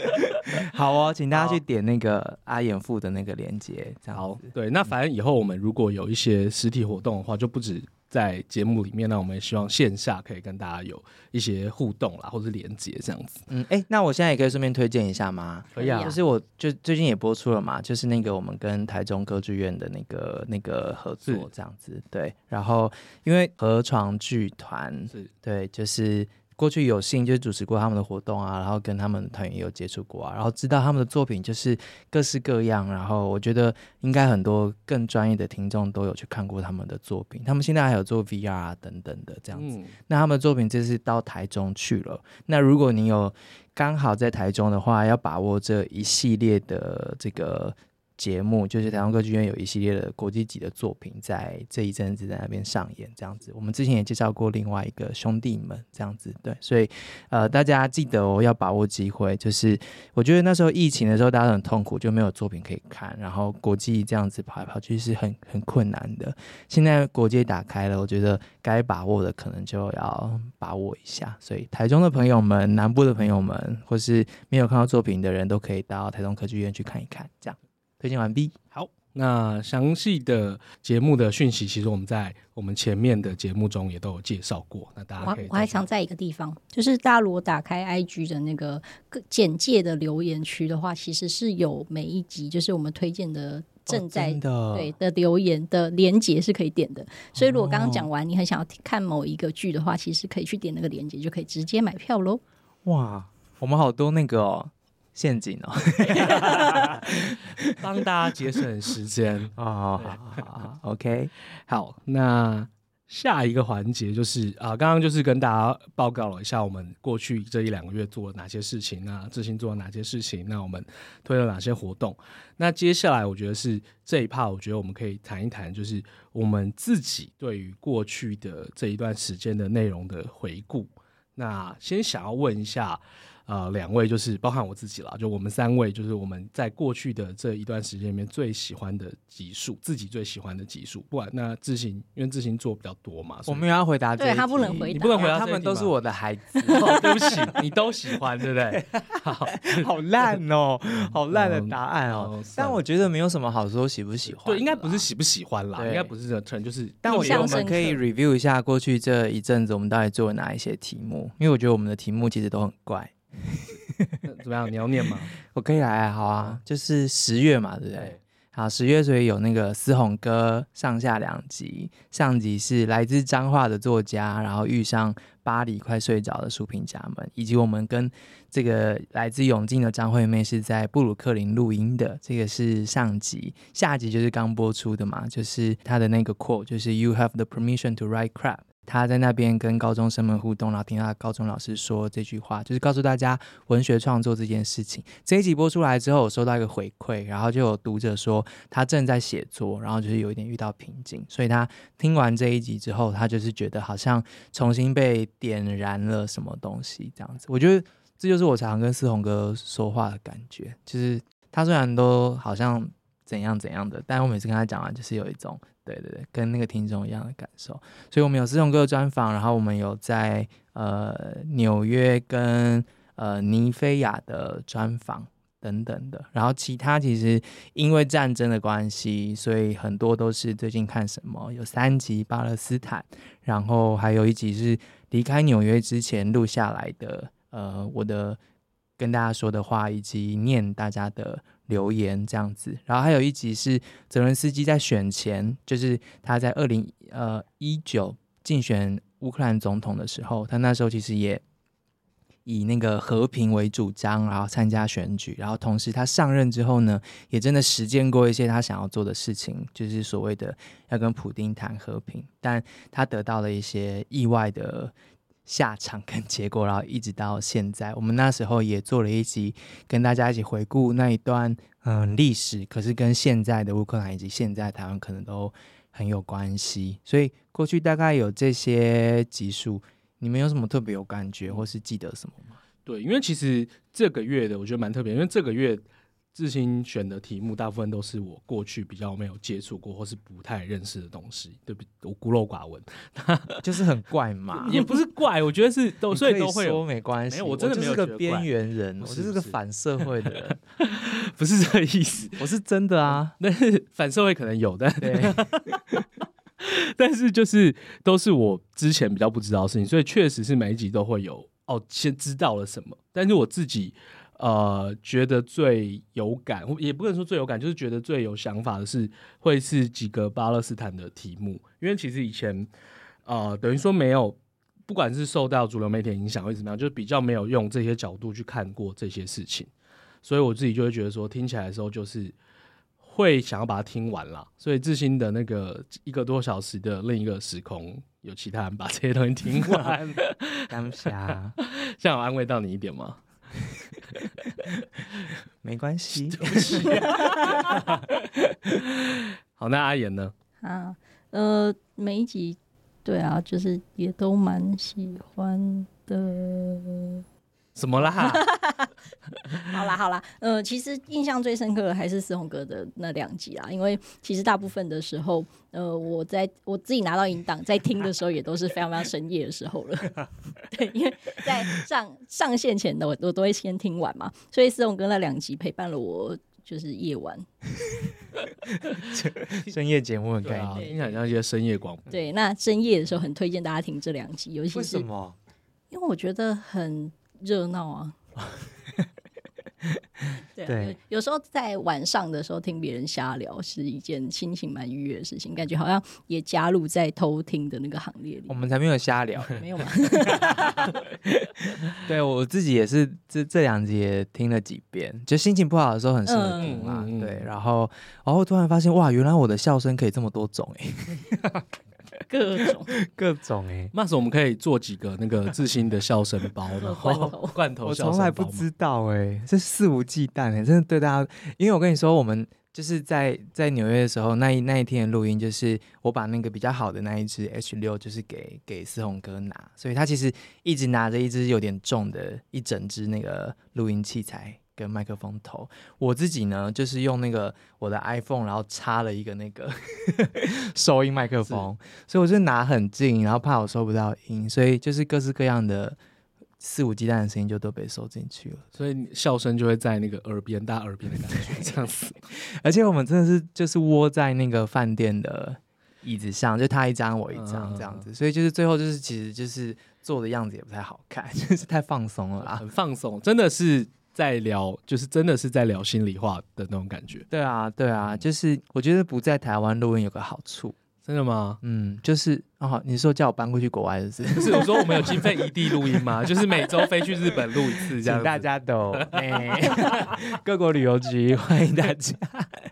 *laughs* 好哦，请大家去点那个阿衍父的那个链接。好，对，那反正以后我们如果有一些实体活动的话，就不止。在节目里面，那我们也希望线下可以跟大家有一些互动啦，或者连接这样子。嗯，哎、欸，那我现在也可以顺便推荐一下吗？可以啊，就是我就最近也播出了嘛，就是那个我们跟台中歌剧院的那个那个合作这样子。是对，然后因为河床剧团是对，就是。过去有幸就主持过他们的活动啊，然后跟他们团员也有接触过啊，然后知道他们的作品就是各式各样，然后我觉得应该很多更专业的听众都有去看过他们的作品。他们现在还有做 VR 啊等等的这样子。嗯、那他们的作品这次到台中去了。那如果你有刚好在台中的话，要把握这一系列的这个。节目就是台湾歌剧院有一系列的国际级的作品，在这一阵子在那边上演，这样子。我们之前也介绍过另外一个兄弟们，这样子对。所以呃，大家记得哦，要把握机会。就是我觉得那时候疫情的时候，大家很痛苦，就没有作品可以看，然后国际这样子跑来跑去是很很困难的。现在国界打开了，我觉得该把握的可能就要把握一下。所以台中的朋友们、南部的朋友们，或是没有看到作品的人都可以到台中歌剧院去看一看，这样。推荐完毕。好，那详细的节目的讯息，其实我们在我们前面的节目中也都有介绍过。那大家可以，我还想在一个地方，就是大家如果打开 IG 的那个简介的留言区的话，其实是有每一集，就是我们推荐的正在、哦、对的留言的连接是可以点的。所以如果刚刚讲完，你很想要看某一个剧的话，其实可以去点那个连接，就可以直接买票喽。哇，我们好多那个哦。陷阱哦，*laughs* 帮大家节省时间 *laughs* 啊！，OK，好，那下一个环节就是啊，刚刚就是跟大家报告了一下我们过去这一两个月做了哪些事情，那致心做了哪些事情，那我们推了哪些活动？那接下来我觉得是这一 part，我觉得我们可以谈一谈，就是我们自己对于过去的这一段时间的内容的回顾。那先想要问一下。呃，两位就是包含我自己啦，就我们三位，就是我们在过去的这一段时间里面最喜欢的集数，自己最喜欢的集数。不管那自行，因为自行做比较多嘛，我们要回答这，对他不能回答，你不能回答，他们都是我的孩子。*laughs* 哦、对不起，你都喜欢，对不对？好，*laughs* 好烂哦，好烂的答案哦。嗯、但我觉得没有什么好说喜不喜欢，对，应该不是喜不喜欢啦，应该不是这个 turn，就是。但我觉得我们可以 review 一下过去这一阵子我们到底做了哪一些题目，因为我觉得我们的题目其实都很怪。*laughs* 怎么样？你要念吗？*laughs* 我可以来，好啊，就是十月嘛，对不对？对好，十月所以有那个思宏哥上下两集，上集是来自彰化的作家，然后遇上巴黎快睡着的书评家们，以及我们跟这个来自永靖的张惠妹是在布鲁克林录音的，这个是上集，下集就是刚播出的嘛，就是他的那个 quote，就是 You have the permission to write crap。他在那边跟高中生们互动，然后听到高中老师说这句话，就是告诉大家文学创作这件事情。这一集播出来之后，我收到一个回馈，然后就有读者说他正在写作，然后就是有一点遇到瓶颈，所以他听完这一集之后，他就是觉得好像重新被点燃了什么东西这样子。我觉得这就是我常跟思宏哥说话的感觉，就是他虽然都好像怎样怎样的，但我每次跟他讲完，就是有一种。对对对，跟那个听众一样的感受，所以我们有思宏哥的专访，然后我们有在呃纽约跟呃尼菲亚的专访等等的，然后其他其实因为战争的关系，所以很多都是最近看什么，有三集巴勒斯坦，然后还有一集是离开纽约之前录下来的，呃我的跟大家说的话以及念大家的。留言这样子，然后还有一集是泽伦斯基在选前，就是他在二零呃一九竞选乌克兰总统的时候，他那时候其实也以那个和平为主张，然后参加选举，然后同时他上任之后呢，也真的实践过一些他想要做的事情，就是所谓的要跟普丁谈和平，但他得到了一些意外的。下场跟结果，然后一直到现在，我们那时候也做了一集，跟大家一起回顾那一段嗯历史，可是跟现在的乌克兰以及现在台湾可能都很有关系。所以过去大概有这些集数，你们有什么特别有感觉，或是记得什么吗？对，因为其实这个月的我觉得蛮特别，因为这个月。志新选的题目大部分都是我过去比较没有接触过或是不太认识的东西，对不？我孤陋寡闻，*laughs* 就是很怪嘛，也不是怪，我觉得是都所以都会有没关系。没有，我真的没有我是个边缘人，我就是个反社会的人，*laughs* 不是这个意思，*laughs* 我是真的啊。但是反社会可能有，但对但是就是都是我之前比较不知道的事情，所以确实是每一集都会有哦，先知道了什么，但是我自己。呃，觉得最有感，也不能说最有感，就是觉得最有想法的是，会是几个巴勒斯坦的题目，因为其实以前，呃，等于说没有，不管是受到主流媒体影响，或者怎么样，就是比较没有用这些角度去看过这些事情，所以我自己就会觉得说，听起来的时候就是会想要把它听完了。所以志新的那个一个多小时的另一个时空，有其他人把这些东西听完，*laughs* 感谢，这样有安慰到你一点吗？*laughs* 没关系，*laughs* *laughs* 好，那阿言呢？啊，呃，每一集，对啊，就是也都蛮喜欢的。怎么啦？*laughs* 好啦好啦，呃，其实印象最深刻的还是思宏哥的那两集啦，因为其实大部分的时候，呃，我在我自己拿到音档在听的时候，也都是非常非常深夜的时候了。*laughs* 对，因为在上上线前的我我都会先听完嘛，所以思宏哥那两集陪伴了我，就是夜晚。*laughs* 深夜节目很概念，听起来像一些深夜广播。对，那深夜的时候很推荐大家听这两集，尤其是为什么？因为我觉得很。热闹啊！*laughs* 对，对，有时候在晚上的时候听别人瞎聊是一件心情蛮愉悦的事情，感觉好像也加入在偷听的那个行列里。我们才没有瞎聊，*laughs* 没有吗？*laughs* 对，我自己也是这这两集也听了几遍，就心情不好的时候很适合听嘛。嗯、对，然后然后突然发现哇，原来我的笑声可以这么多种哎。各种。*laughs* 各种哎，那时候我们可以做几个那个自新的笑声包的 *laughs* 罐头。罐头，我从来不知道哎，这肆无忌惮哎，真的对大家，因为我跟你说，我们就是在在纽约的时候，那一那一天的录音，就是我把那个比较好的那一只 H 六，就是给给思宏哥拿，所以他其实一直拿着一只有点重的一整只那个录音器材跟麦克风头。我自己呢，就是用那个我的 iPhone，然后插了一个那个 *laughs* 收音麦克风，所以我就拿很近，然后怕我收不到音，所以就是各式各样的。肆无忌惮的声音就都被收进去了，所以笑声就会在那个耳边，大耳边的感觉这样子。*laughs* 而且我们真的是就是窝在那个饭店的椅子上，就他一张我一张这样子，嗯、所以就是最后就是其实就是做的样子也不太好看，*laughs* 就是太放松了啦，很放松，真的是在聊，就是真的是在聊心里话的那种感觉。对啊，对啊，就是我觉得不在台湾录音有个好处。真的吗？嗯，就是哦，你说叫我搬过去国外的是？*laughs* 不是，我说我们有经费异地录音吗？就是每周飞去日本录一次，这样大家都 *laughs* 各国旅游局欢迎大家，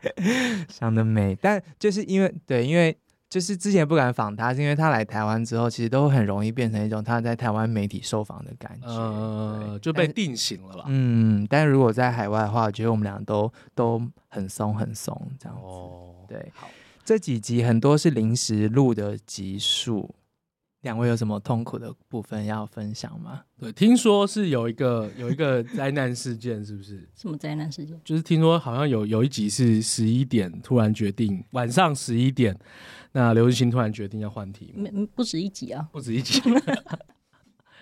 *laughs* 想得美。但就是因为对，因为就是之前不敢访他，是因为他来台湾之后，其实都很容易变成一种他在台湾媒体受访的感觉，呃，就被定型了吧？嗯，但如果在海外的话，我觉得我们俩都都很松很松这样子。哦，对，好。这几集很多是临时录的集数，两位有什么痛苦的部分要分享吗？对，听说是有一个有一个 *laughs* 灾难事件，是不是？什么灾难事件？就是听说好像有有一集是十一点突然决定晚上十一点，那刘日新突然决定要换题目，没不止一集啊，不止一集。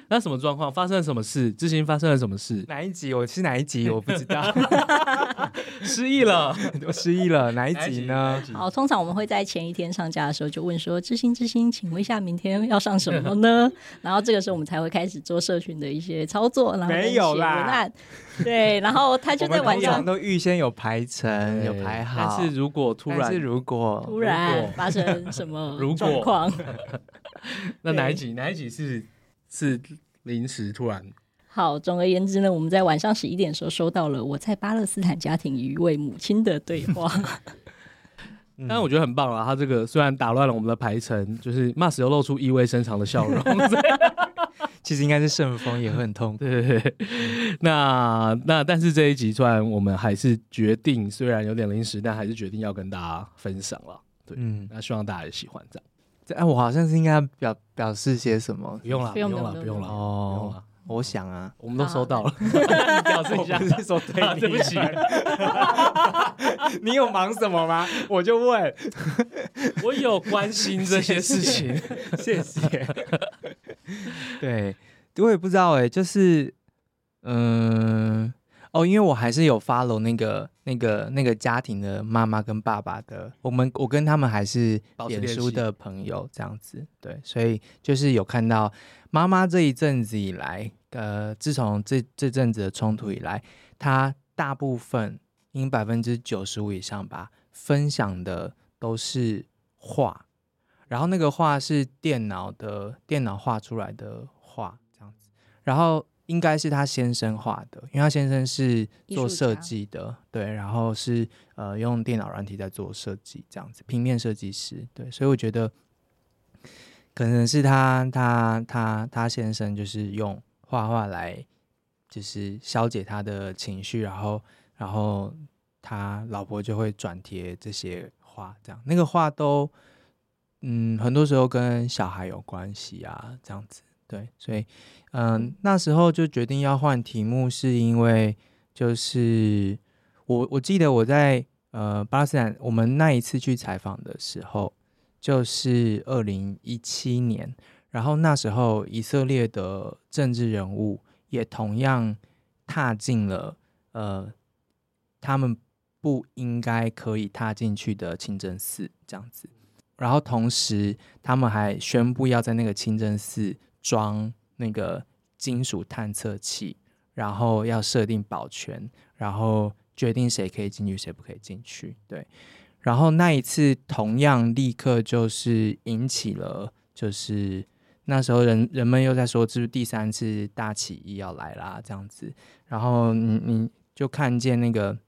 *laughs* 那什么状况？发生了什么事？之前发生了什么事？哪一集？我是哪一集？*laughs* 我不知道，*laughs* 失忆了，我失忆了。哪一集呢？集集好，通常我们会在前一天上架的时候就问说：“知心知心，请问一下明天要上什么呢？”然后这个时候我们才会开始做社群的一些操作，然后写文案。对，然后他就在晚上都预先有排程，有排好。但是如果突然，是如果突然发生什么状况，那哪一集？哪一集是？是临时突然。好，总而言之呢，我们在晚上十一点的时候收到了我在巴勒斯坦家庭与一位母亲的对话。*laughs* 但是我觉得很棒啊，他这个虽然打乱了我们的排程，就是 Mas 又露出意味深长的笑容。*laughs* 其实应该是顺风也会很痛。*laughs* 对对对。那那但是这一集突然我们还是决定，虽然有点临时，但还是决定要跟大家分享了。对，嗯，那希望大家也喜欢这样。哎，我好像是应该表表示些什么？不用了，不用了，不用了。哦，我想啊，我们都收到了。*laughs* 你表示一下，是说对，对不起。*laughs* 你有忙什么吗？我就问。我有关心这些事情，谢谢。对，我也不知道哎，就是，嗯。哦，因为我还是有 follow 那个、那个、那个家庭的妈妈跟爸爸的，我们我跟他们还是脸书的朋友这样子，对，所以就是有看到妈妈这一阵子以来，呃，自从这这阵子的冲突以来，她大部分，应百分之九十五以上吧，分享的都是画，然后那个画是电脑的电脑画出来的画这样子，然后。应该是他先生画的，因为他先生是做设计的，对，然后是呃用电脑软体在做设计，这样子平面设计师，对，所以我觉得可能是他他他他先生就是用画画来就是消解他的情绪，然后然后他老婆就会转贴这些画，这样那个画都嗯很多时候跟小孩有关系啊，这样子。对，所以，嗯、那时候就决定要换题目，是因为就是我我记得我在呃巴勒斯坦，我们那一次去采访的时候，就是二零一七年，然后那时候以色列的政治人物也同样踏进了呃他们不应该可以踏进去的清真寺这样子，然后同时他们还宣布要在那个清真寺。装那个金属探测器，然后要设定保全，然后决定谁可以进去，谁不可以进去。对，然后那一次同样立刻就是引起了，就是那时候人人们又在说，这是第三次大起义要来啦，这样子。然后你你就看见那个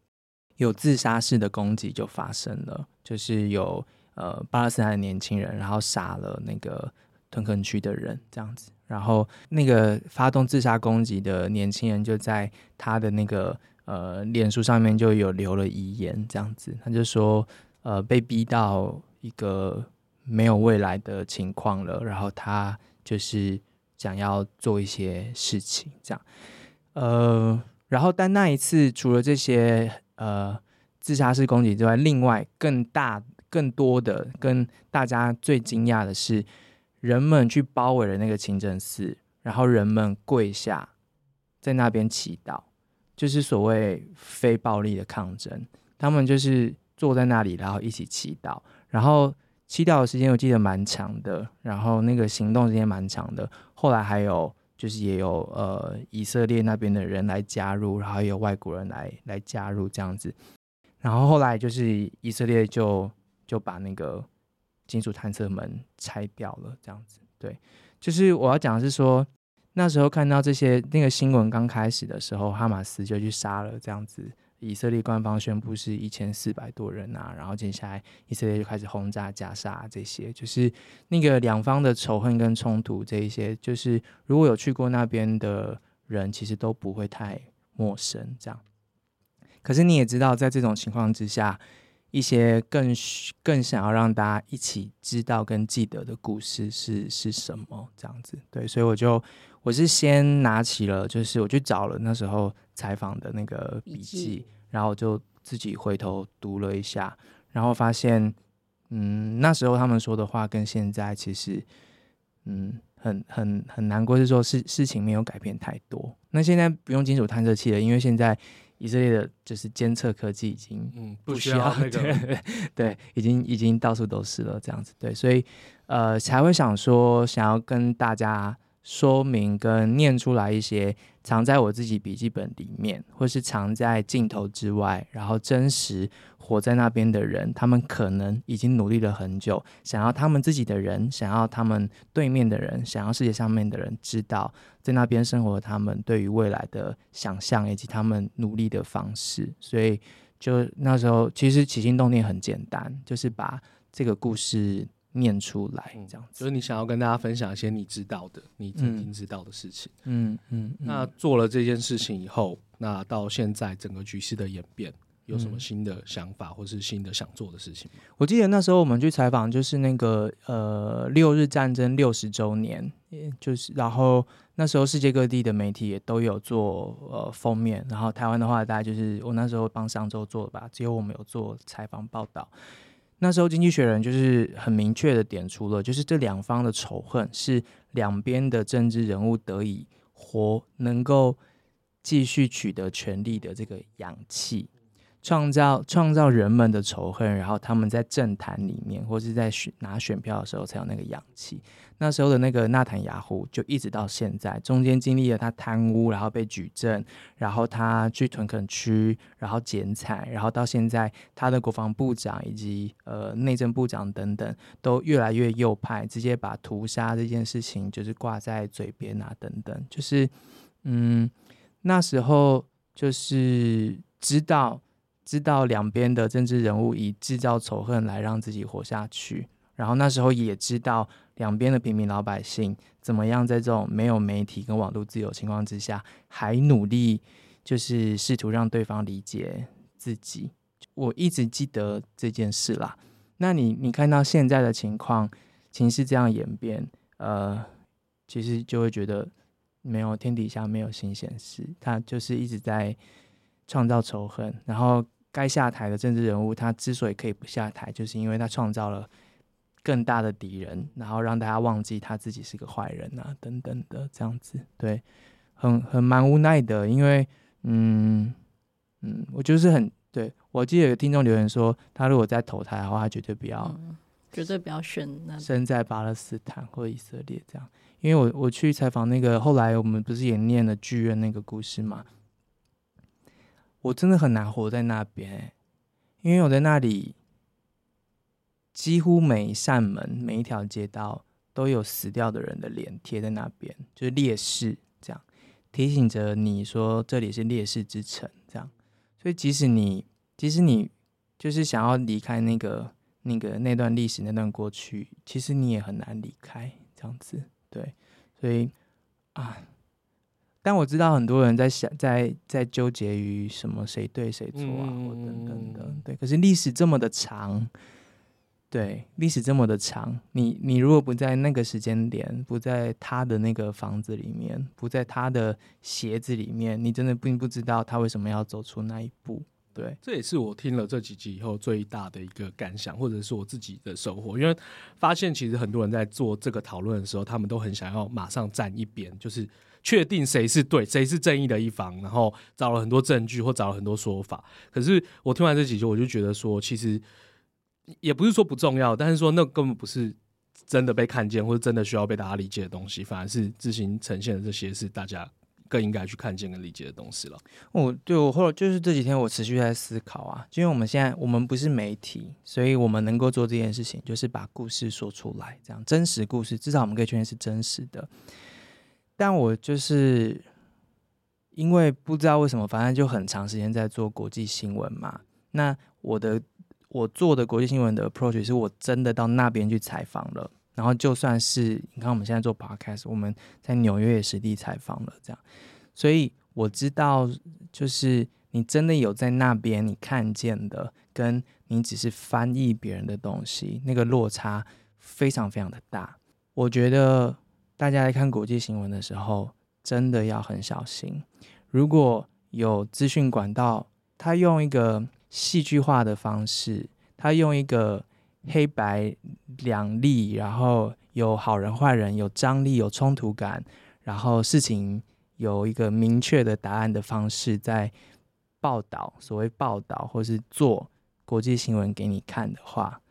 有自杀式的攻击就发生了，就是有呃巴勒斯坦的年轻人，然后杀了那个。屯垦区的人这样子，然后那个发动自杀攻击的年轻人就在他的那个呃脸书上面就有留了遗言，这样子，他就说呃被逼到一个没有未来的情况了，然后他就是想要做一些事情，这样，呃，然后但那一次除了这些呃自杀式攻击之外，另外更大。更多的，跟大家最惊讶的是，人们去包围了那个清真寺，然后人们跪下，在那边祈祷，就是所谓非暴力的抗争。他们就是坐在那里，然后一起祈祷，然后祈祷的时间我记得蛮长的，然后那个行动时间蛮长的。后来还有就是也有呃以色列那边的人来加入，然后也有外国人来来加入这样子。然后后来就是以色列就。就把那个金属探测门拆掉了，这样子。对，就是我要讲的是说，那时候看到这些那个新闻刚开始的时候，哈马斯就去杀了这样子。以色列官方宣布是一千四百多人啊，然后接下来以色列就开始轰炸加沙这些，就是那个两方的仇恨跟冲突这一些，就是如果有去过那边的人，其实都不会太陌生。这样，可是你也知道，在这种情况之下。一些更更想要让大家一起知道跟记得的故事是是什么？这样子，对，所以我就我是先拿起了，就是我去找了那时候采访的那个笔记，然后就自己回头读了一下，然后发现，嗯，那时候他们说的话跟现在其实，嗯，很很很难过，是说事事情没有改变太多。那现在不用金属探测器了，因为现在。以色列的就是监测科技已经嗯不需要那个对，*laughs* 对，已经已经到处都是了这样子对，所以呃才会想说想要跟大家说明跟念出来一些藏在我自己笔记本里面，或是藏在镜头之外，然后真实活在那边的人，他们可能已经努力了很久，想要他们自己的人，想要他们对面的人，想要世界上面的人知道。在那边生活他们对于未来的想象以及他们努力的方式，所以就那时候其实起心动念很简单，就是把这个故事念出来，这样子。就是你想要跟大家分享一些你知道的、你曾经知道的事情。嗯嗯，嗯。那做了这件事情以后，那到现在整个局势的演变。有什么新的想法，或是新的想做的事情吗？我记得那时候我们去采访，就是那个呃六日战争六十周年，就是然后那时候世界各地的媒体也都有做呃封面，然后台湾的话大概就是我那时候帮上周做的吧，只有我们有做采访报道。那时候经济学人就是很明确的点出了，就是这两方的仇恨是两边的政治人物得以活，能够继续取得权力的这个氧气。创造创造人们的仇恨，然后他们在政坛里面或是在选拿选票的时候才有那个氧气。那时候的那个纳坦雅胡就一直到现在，中间经历了他贪污，然后被举证，然后他去屯垦区，然后剪彩，然后到现在他的国防部长以及呃内政部长等等都越来越右派，直接把屠杀这件事情就是挂在嘴边啊等等，就是嗯那时候就是知道。知道两边的政治人物以制造仇恨来让自己活下去，然后那时候也知道两边的平民老百姓怎么样在这种没有媒体跟网络自由情况之下，还努力就是试图让对方理解自己。我一直记得这件事啦。那你你看到现在的情况，情势这样演变，呃，其实就会觉得没有天底下没有新鲜事，他就是一直在创造仇恨，然后。该下台的政治人物，他之所以可以不下台，就是因为他创造了更大的敌人，然后让大家忘记他自己是个坏人啊，等等的这样子，对，很很蛮无奈的，因为嗯嗯，我就是很对，我记得有听众留言说，他如果再投胎的话，他绝对不要，嗯、绝对不要选那生在巴勒斯坦或以色列这样，因为我我去采访那个后来我们不是也念了剧院那个故事嘛。我真的很难活在那边，因为我在那里，几乎每一扇门、每一条街道都有死掉的人的脸贴在那边，就是烈士这样提醒着你说这里是烈士之城，这样。所以即使你，即使你就是想要离开那个、那个那段历史、那段过去，其实你也很难离开这样子。对，所以啊。但我知道很多人在想，在在纠结于什么谁对谁错啊，或、嗯、等等的。对，可是历史这么的长，对，历史这么的长，你你如果不在那个时间点，不在他的那个房子里面，不在他的鞋子里面，你真的并不知道他为什么要走出那一步。对，这也是我听了这几集以后最大的一个感想，或者是我自己的收获。因为发现其实很多人在做这个讨论的时候，他们都很想要马上站一边，就是确定谁是对，谁是正义的一方，然后找了很多证据或找了很多说法。可是我听完这几句，我就觉得说，其实也不是说不重要，但是说那根本不是真的被看见，或者真的需要被大家理解的东西，反而是自行呈现的这些是大家。更应该去看见跟理解的东西了。哦，对，我或者就是这几天我持续在思考啊，因为我们现在我们不是媒体，所以我们能够做这件事情，就是把故事说出来，这样真实故事，至少我们可以确认是真实的。但我就是因为不知道为什么，反正就很长时间在做国际新闻嘛。那我的我做的国际新闻的 approach 是我真的到那边去采访了。然后就算是你看，我们现在做 podcast，我们在纽约也实地采访了，这样，所以我知道，就是你真的有在那边，你看见的，跟你只是翻译别人的东西，那个落差非常非常的大。我觉得大家来看国际新闻的时候，真的要很小心。如果有资讯管道，他用一个戏剧化的方式，他用一个。黑白两立，然后有好人坏人，有张力，有冲突感，然后事情有一个明确的答案的方式，在报道，所谓报道或是做国际新闻给你看的话，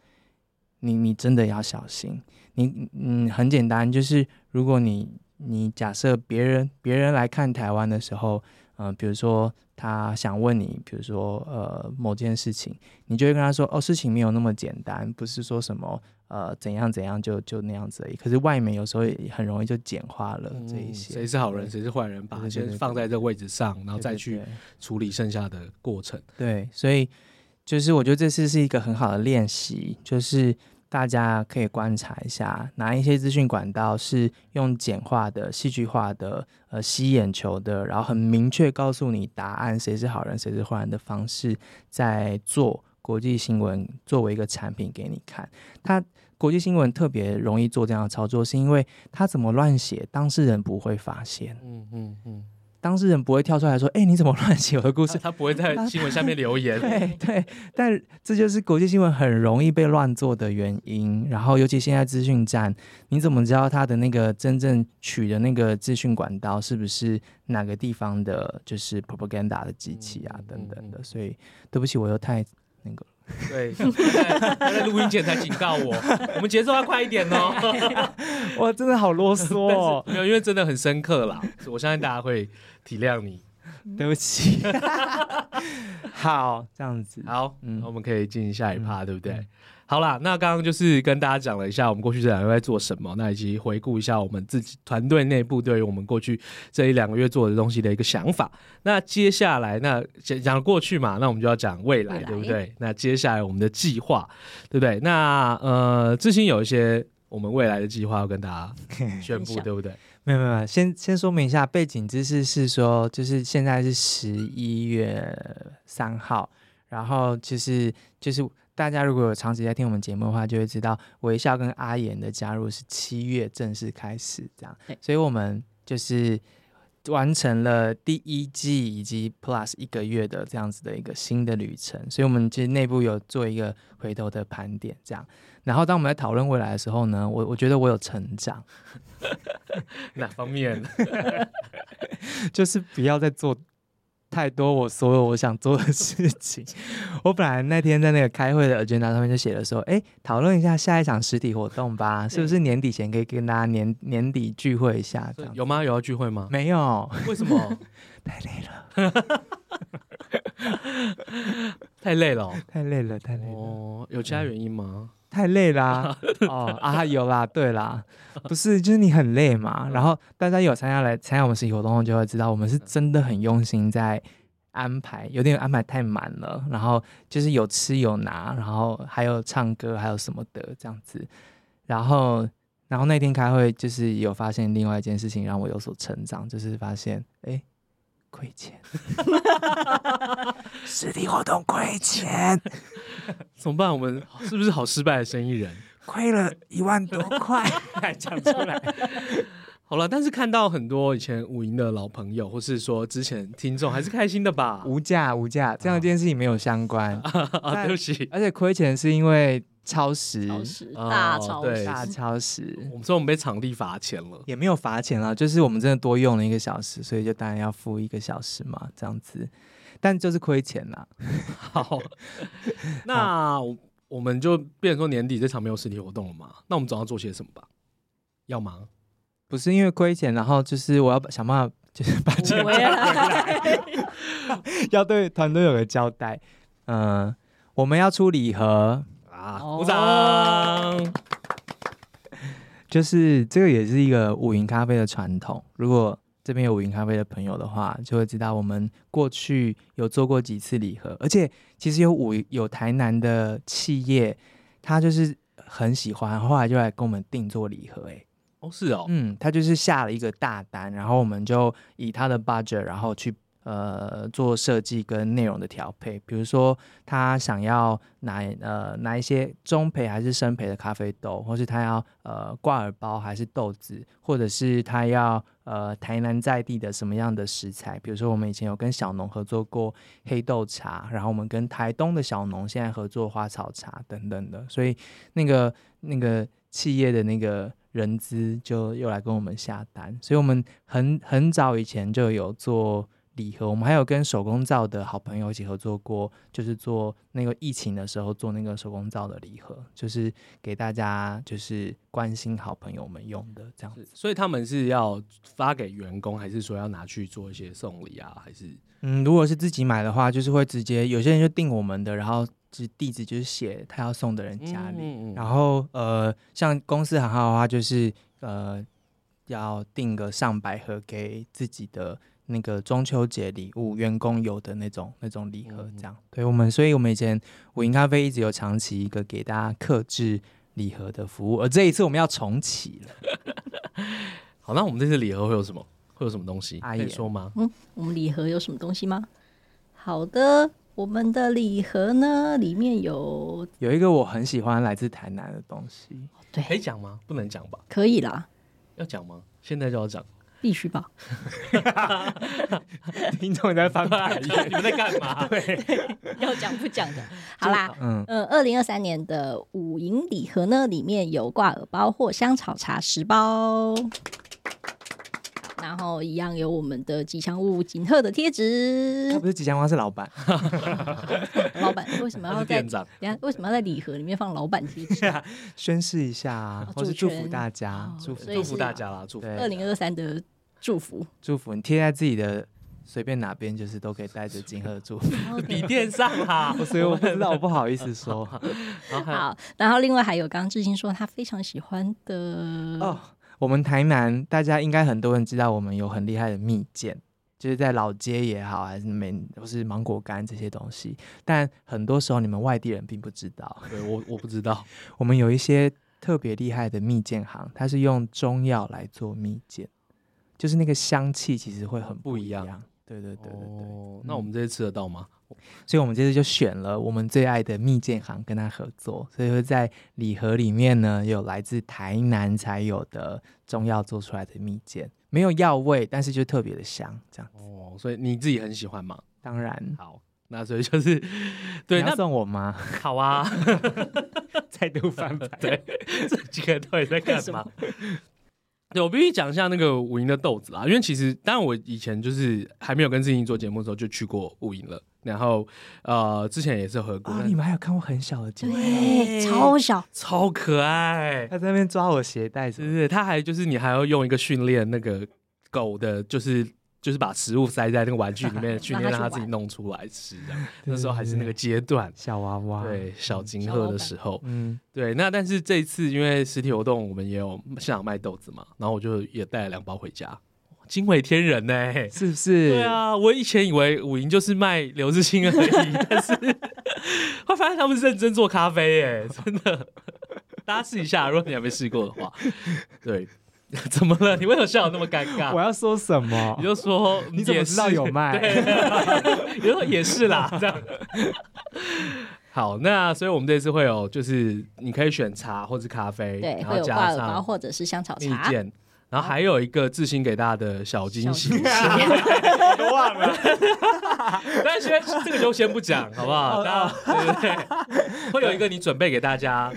你你真的要小心。你嗯，很简单，就是如果你你假设别人别人来看台湾的时候。嗯、呃，比如说他想问你，比如说呃某件事情，你就会跟他说，哦，事情没有那么简单，不是说什么呃怎样怎样就就那样子而已。可是外媒有时候也很容易就简化了这一些，谁、嗯、是好人，谁是坏人，把它先放在这个位置上，然后再去处理剩下的过程。对，所以就是我觉得这次是一个很好的练习，就是。大家可以观察一下，哪一些资讯管道是用简化的、戏剧化的、呃吸眼球的，然后很明确告诉你答案，谁是好人，谁是坏人的方式，在做国际新闻作为一个产品给你看。它国际新闻特别容易做这样的操作，是因为它怎么乱写，当事人不会发现。嗯嗯嗯。当事人不会跳出来说：“哎、欸，你怎么乱写我的故事？”他不会在新闻下面留言。对对，但这就是国际新闻很容易被乱做的原因。然后，尤其现在资讯站，你怎么知道他的那个真正取的那个资讯管道是不是哪个地方的，就是 propaganda 的机器啊，等等的？所以，对不起，我又太那个。*laughs* 对，他在录音前才警告我，*laughs* 我们节奏要快一点哦。*laughs* 哇，真的好啰嗦哦，没有，因为真的很深刻啦，我相信大家会体谅你。对不起，好，这样子，好，嗯，我们可以进行下一趴，嗯、对不对？嗯好啦，那刚刚就是跟大家讲了一下我们过去这两个月在做什么，那以及回顾一下我们自己团队内部对于我们过去这一两个月做的东西的一个想法。那接下来，那讲讲过去嘛，那我们就要讲未来，未来对不对？那接下来我们的计划，对不对？那呃，致昕有一些我们未来的计划要跟大家宣布，*laughs* 对不对？没有没有，先先说明一下背景知识是说，就是现在是十一月三号，然后其实就是。大家如果有长时间听我们节目的话，就会知道微笑跟阿言的加入是七月正式开始，这样，所以我们就是完成了第一季以及 Plus 一个月的这样子的一个新的旅程，所以我们其实内部有做一个回头的盘点，这样。然后当我们在讨论未来的时候呢，我我觉得我有成长，*laughs* 哪方面？*laughs* 就是不要再做。太多我所有我想做的事情，*laughs* 我本来那天在那个开会的 agenda 上面就写了说，哎，讨论一下下一场实体活动吧，是不是年底前可以跟大家年年底聚会一下？这样有吗？有要聚会吗？没有，为什么？*laughs* 太累了，*laughs* 太累了，太累了，太累了。哦，有其他原因吗？嗯太累啦、啊！*laughs* 哦啊，有啦，对啦，不是，就是你很累嘛。然后大家有参加来参加我们实习活动，就会知道我们是真的很用心在安排，有点安排太满了。然后就是有吃有拿，然后还有唱歌，还有什么的这样子。然后然后那天开会就是有发现另外一件事情让我有所成长，就是发现哎亏钱，*laughs* 实体活动亏钱，怎么办？我们是不是好失败的生意人？亏了一万多块，*laughs* 还讲出来。好了，但是看到很多以前五营的老朋友，或是说之前听众，还是开心的吧？无价无价，这样一件事情没有相关 *laughs* 啊。对不起，而且亏钱是因为超时，超时大超时，哦、大超时。我们说我们被场地罚钱了，也没有罚钱啊，就是我们真的多用了一个小时，所以就当然要付一个小时嘛，这样子。但就是亏钱啦。*laughs* 好，*laughs* 那我们就变成说年底这场没有实体活动了嘛？那我们总要做些什么吧？要忙？不是因为亏钱，然后就是我要想办法，就是把钱回来，*laughs* 要对团队有个交代。嗯、呃，我们要出礼盒啊，鼓掌！*laughs* 就是这个也是一个五云咖啡的传统。如果这边有五云咖啡的朋友的话，就会知道我们过去有做过几次礼盒，而且其实有五有台南的企业，他就是很喜欢，后来就来跟我们定做礼盒、欸，哎。哦，是哦，嗯，他就是下了一个大单，然后我们就以他的 budget，然后去呃做设计跟内容的调配。比如说他想要拿呃拿一些中培还是生培的咖啡豆，或是他要呃挂耳包还是豆子，或者是他要呃台南在地的什么样的食材。比如说我们以前有跟小农合作过黑豆茶，然后我们跟台东的小农现在合作花草茶等等的，所以那个那个企业的那个。人资就又来跟我们下单，所以我们很很早以前就有做礼盒，我们还有跟手工皂的好朋友一起合作过，就是做那个疫情的时候做那个手工皂的礼盒，就是给大家就是关心好朋友们用的这样子。所以他们是要发给员工，还是说要拿去做一些送礼啊？还是嗯，如果是自己买的话，就是会直接有些人就订我们的，然后。是地址就是写他要送的人家里，嗯嗯嗯，然后呃，像公司行号的话，就是呃要订个上百盒给自己的那个中秋节礼物，员工有的那种那种礼盒，这样。对我们，所以我们以前五营咖啡一直有长期一个给大家克制礼盒的服务，而这一次我们要重启了。*laughs* 好，那我们这次礼盒会有什么？会有什么东西？阿姨说吗？嗯，我们礼盒有什么东西吗？好的。我们的礼盒呢，里面有有一个我很喜欢来自台南的东西，对，可以讲吗？不能讲吧？可以啦，要讲吗？现在就要讲，必须吧？*laughs* 听众在翻白眼，你们在干嘛？*laughs* 对，*laughs* 要讲不讲的。好啦，嗯呃，二零二三年的五营礼盒呢，里面有挂耳包或香草茶十包。然后一样有我们的吉祥物锦鹤的贴纸，他不是吉祥物，是老板。*laughs* 老板为什么要在？等下为什么要在礼盒里面放老板贴纸？*laughs* 宣誓一下，或是祝福大家，祝福祝福大家啦！祝福二零二三的祝福，祝福你贴在自己的随便哪边，就是都可以带着锦鹤祝福。笔电上哈，*laughs* 所以我不知道，我不好意思说。好，然后另外还有刚刚志新说他非常喜欢的哦。我们台南，大家应该很多人知道，我们有很厉害的蜜饯，就是在老街也好，还是每都是芒果干这些东西。但很多时候，你们外地人并不知道。对，我我不知道，*laughs* 我们有一些特别厉害的蜜饯行，它是用中药来做蜜饯，就是那个香气其实会很不一样。对对对对对。哦，那我们这次吃得到吗？所以，我们这次就选了我们最爱的蜜饯行跟他合作，所以会在礼盒里面呢，有来自台南才有的中药做出来的蜜饯，没有药味，但是就特别的香，这样子。哦，所以你自己很喜欢吗？当然。好，那所以就是，对，你要送我吗？好啊，*laughs* 再度翻牌，对，这几个人到底在干嘛？对，我必须讲一下那个五营的豆子啦，因为其实当然我以前就是还没有跟志颖做节目的时候就去过五营了，然后呃之前也是合过。哦，你们还有看过很小的节目？对，超小，超可爱。他在那边抓我鞋带，是不是？他还就是你还要用一个训练那个狗的，就是。就是把食物塞在那个玩具里面，训练让它自己弄出来吃。这样，那时候还是那个阶段，小娃娃，对，小金鹤的时候，嗯，对。那但是这一次因为实体活动，我们也有现场卖豆子嘛，然后我就也带了两包回家，惊为天人呢、欸，是不是？对啊，我以前以为五营就是卖刘志清而已，但是会发现他们是认真做咖啡、欸，哎，真的。*laughs* 大家试一下，如果你还没试过的话，对，*laughs* 怎么了？你为什么笑得那么尴尬？我要说什么？你就说 *laughs* 你怎么知道有卖？对，*laughs* 你就说也是啦，这样。好，那所以我们这次会有，就是你可以选茶或是咖啡，对，会有挂耳包或者是香草茶。然后还有一个自行给大家的小惊喜，都忘了。*laughs* 但是这个就先不讲，好不好？大家对对对，会有一个你准备给大家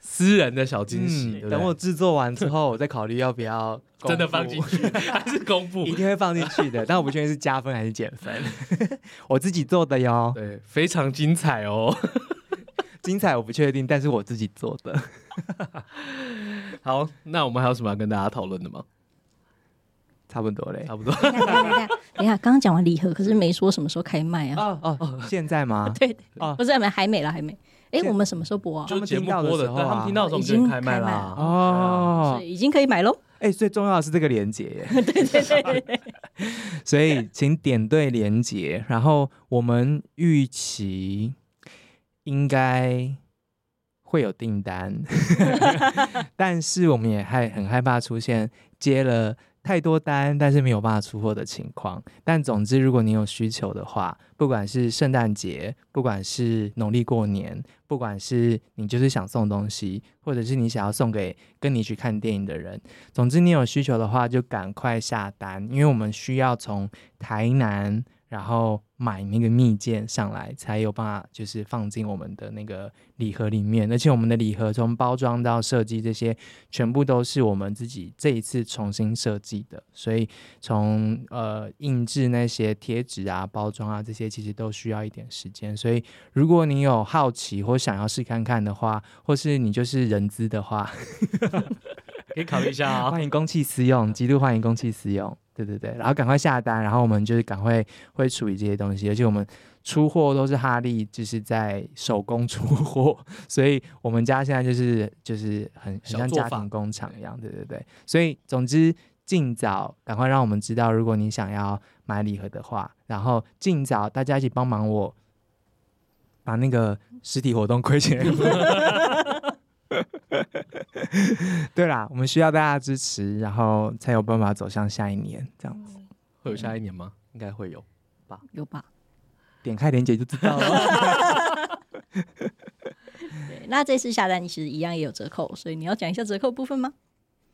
私人的小惊喜。等我制作完之后，我再考虑要不要真的放进去，还是公布？*laughs* 一定会放进去的，但我不确定是加分还是减分。*laughs* 我自己做的哟，对，非常精彩哦。精彩我不确定，但是我自己做的。好，那我们还有什么要跟大家讨论的吗？差不多嘞，差不多。*laughs* 等一下，等一下，刚刚讲完礼盒，可是没说什么时候开卖啊？哦哦，现在吗？*laughs* 对，哦，不是，没，还没了，还没。哎，我们什么时候播啊？就节目播的时候，他们听到的时候已经开卖了哦，已经可以买喽。哎，最重要的是这个连接，*laughs* 对对对。所以请点对连接，然后我们预期。应该会有订单，但是我们也害很害怕出现接了太多单，但是没有办法出货的情况。但总之，如果你有需求的话，不管是圣诞节，不管是农历过年，不管是你就是想送东西，或者是你想要送给跟你去看电影的人，总之你有需求的话，就赶快下单，因为我们需要从台南。然后买那个蜜饯上来，才有办法就是放进我们的那个礼盒里面。而且我们的礼盒从包装到设计这些，全部都是我们自己这一次重新设计的。所以从呃印制那些贴纸啊、包装啊这些，其实都需要一点时间。所以如果你有好奇或想要试看看的话，或是你就是人资的话，可以考虑一下啊、哦。欢迎公器私用，极度欢迎公器私用。对对对，然后赶快下单，然后我们就是赶快会处理这些东西，而且我们出货都是哈利就是在手工出货，*laughs* 所以我们家现在就是就是很很像家庭工厂一样，对对对，所以总之尽早赶快让我们知道，如果你想要买礼盒的话，然后尽早大家一起帮忙我把那个实体活动 *laughs* 亏钱。*laughs* 对啦，我们需要大家支持，然后才有办法走向下一年。这样子会有下一年吗？应该会有吧？有吧？点开链接就知道了。*laughs* 对，那这次下单其实一样也有折扣，所以你要讲一下折扣部分吗？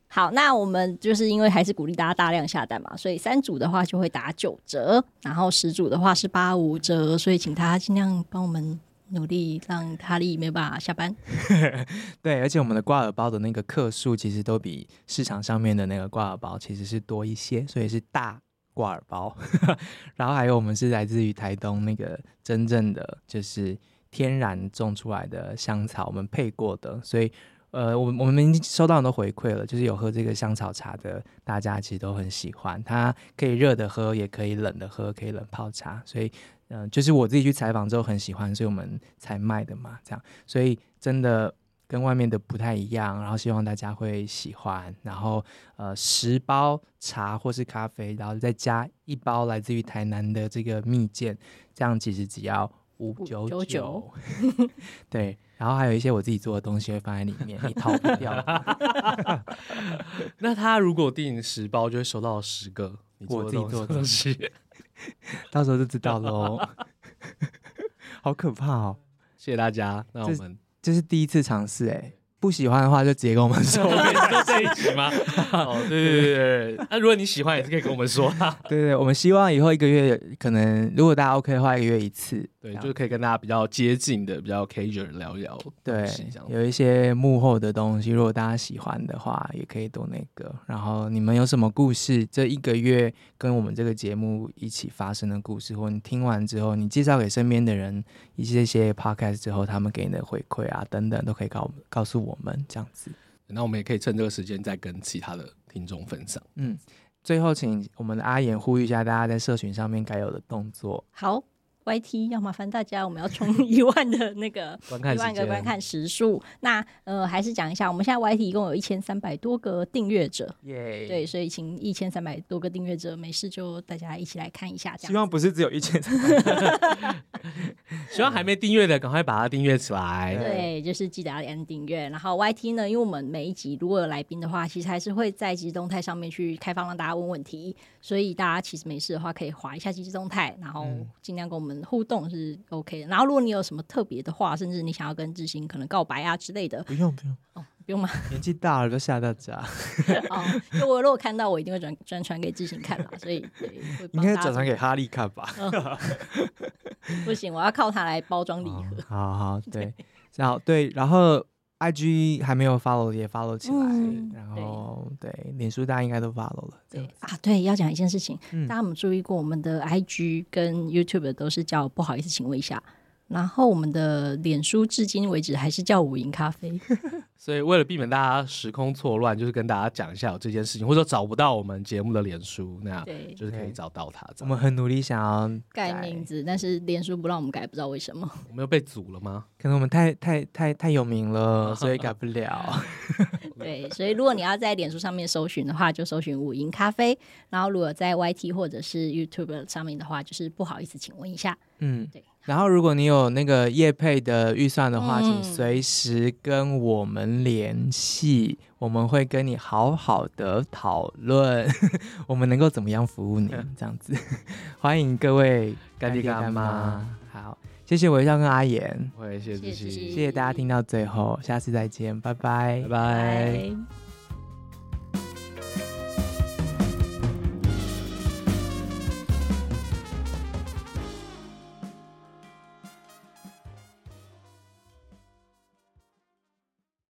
好，那我们就是因为还是鼓励大家大量下单嘛，所以三组的话就会打九折，然后十组的话是八五折，所以请大家尽量帮我们。努力让哈利没有办法下班。*laughs* 对，而且我们的挂耳包的那个克数其实都比市场上面的那个挂耳包其实是多一些，所以是大挂耳包。*laughs* 然后还有我们是来自于台东那个真正的就是天然种出来的香草，我们配过的，所以呃，我我们已经收到很多回馈了，就是有喝这个香草茶的，大家其实都很喜欢，它可以热的喝，也可以冷的喝，可以冷泡茶，所以。嗯，就是我自己去采访之后很喜欢，所以我们才卖的嘛，这样，所以真的跟外面的不太一样，然后希望大家会喜欢，然后呃十包茶或是咖啡，然后再加一包来自于台南的这个蜜饯，这样其实只要五九九，*laughs* 对，然后还有一些我自己做的东西会放在里面，你逃不掉。*laughs* 那他如果订十包，就会收到十个我自己做的东西。*laughs* 到时候就知道喽，*laughs* 好可怕哦！谢谢大家，那我们这，是第一次尝试哎。不喜欢的话就直接跟我们说，就这一集吗？哦，对对对对，那如果你喜欢也是可以跟我们说啊。对对，我们希望以后一个月可能，如果大家 OK 的话，一个月一次，对，就是可以跟大家比较接近的、比较 casual 聊聊。对，有一些幕后的东西，如果大家喜欢的话，也可以多那个。然后你们有什么故事，这一个月跟我们这个节目一起发生的故事，或你听完之后，你介绍给身边的人一些些 podcast 之后，他们给你的回馈啊等等，都可以告告诉我。们这样子，那我们也可以趁这个时间再跟其他的听众分享。嗯，最后请我们的阿言呼吁一下大家在社群上面该有的动作。好，YT 要麻烦大家，我们要冲一万的那个 *laughs* 一万个观看时数。那呃，还是讲一下，我们现在 YT 一共有一千三百多个订阅者，耶 Yeah，对，所以请一千三百多个订阅者，没事就大家一起来看一下。希望不是只有一千三百 *laughs* *laughs* 希望还没订阅的赶快把它订阅起来。对，就是记得要按订阅。然后 YT 呢，因为我们每一集如果有来宾的话，其实还是会在即时动态上面去开放让大家问问题，所以大家其实没事的话可以划一下即时动态，然后尽量跟我们。互动是 OK 的，然后如果你有什么特别的话，甚至你想要跟志兴可能告白啊之类的，不用不用哦，不用吗？年纪大了都吓大家。哦，就我如果看到，我一定会转转传给志兴看嘛，*laughs* 所以对，应该转传给哈利看吧？哦、不行，我要靠他来包装礼盒。哦、好好 *laughs* 对，然后对，然后。IG 还没有 follow 也 follow 起来，嗯、然后对，脸书大家应该都 follow 了。对啊，对，要讲一件事情，嗯、大家有没有注意过我们的 IG 跟 YouTube 都是叫不好意思，请问一下。然后我们的脸书至今为止还是叫五营咖啡，*laughs* 所以为了避免大家时空错乱，就是跟大家讲一下有这件事情，或者说找不到我们节目的脸书，那样对，就是可以找到它。我们很努力想要改名字，但是脸书不让我们改，不知道为什么。我们又被阻了吗？可能我们太太太太有名了，*laughs* 所以改不了。*laughs* 对，所以如果你要在脸书上面搜寻的话，就搜寻五营咖啡。然后如果在 YT 或者是 YouTube 上面的话，就是不好意思，请问一下。嗯，对。然后，如果你有那个业配的预算的话，嗯、请随时跟我们联系，我们会跟你好好的讨论，*laughs* 我们能够怎么样服务你，这样子。欢迎各位干爹干妈，好，谢谢微笑跟阿言，我也谢谢谢谢，谢谢大家听到最后，下次再见，拜拜，拜拜。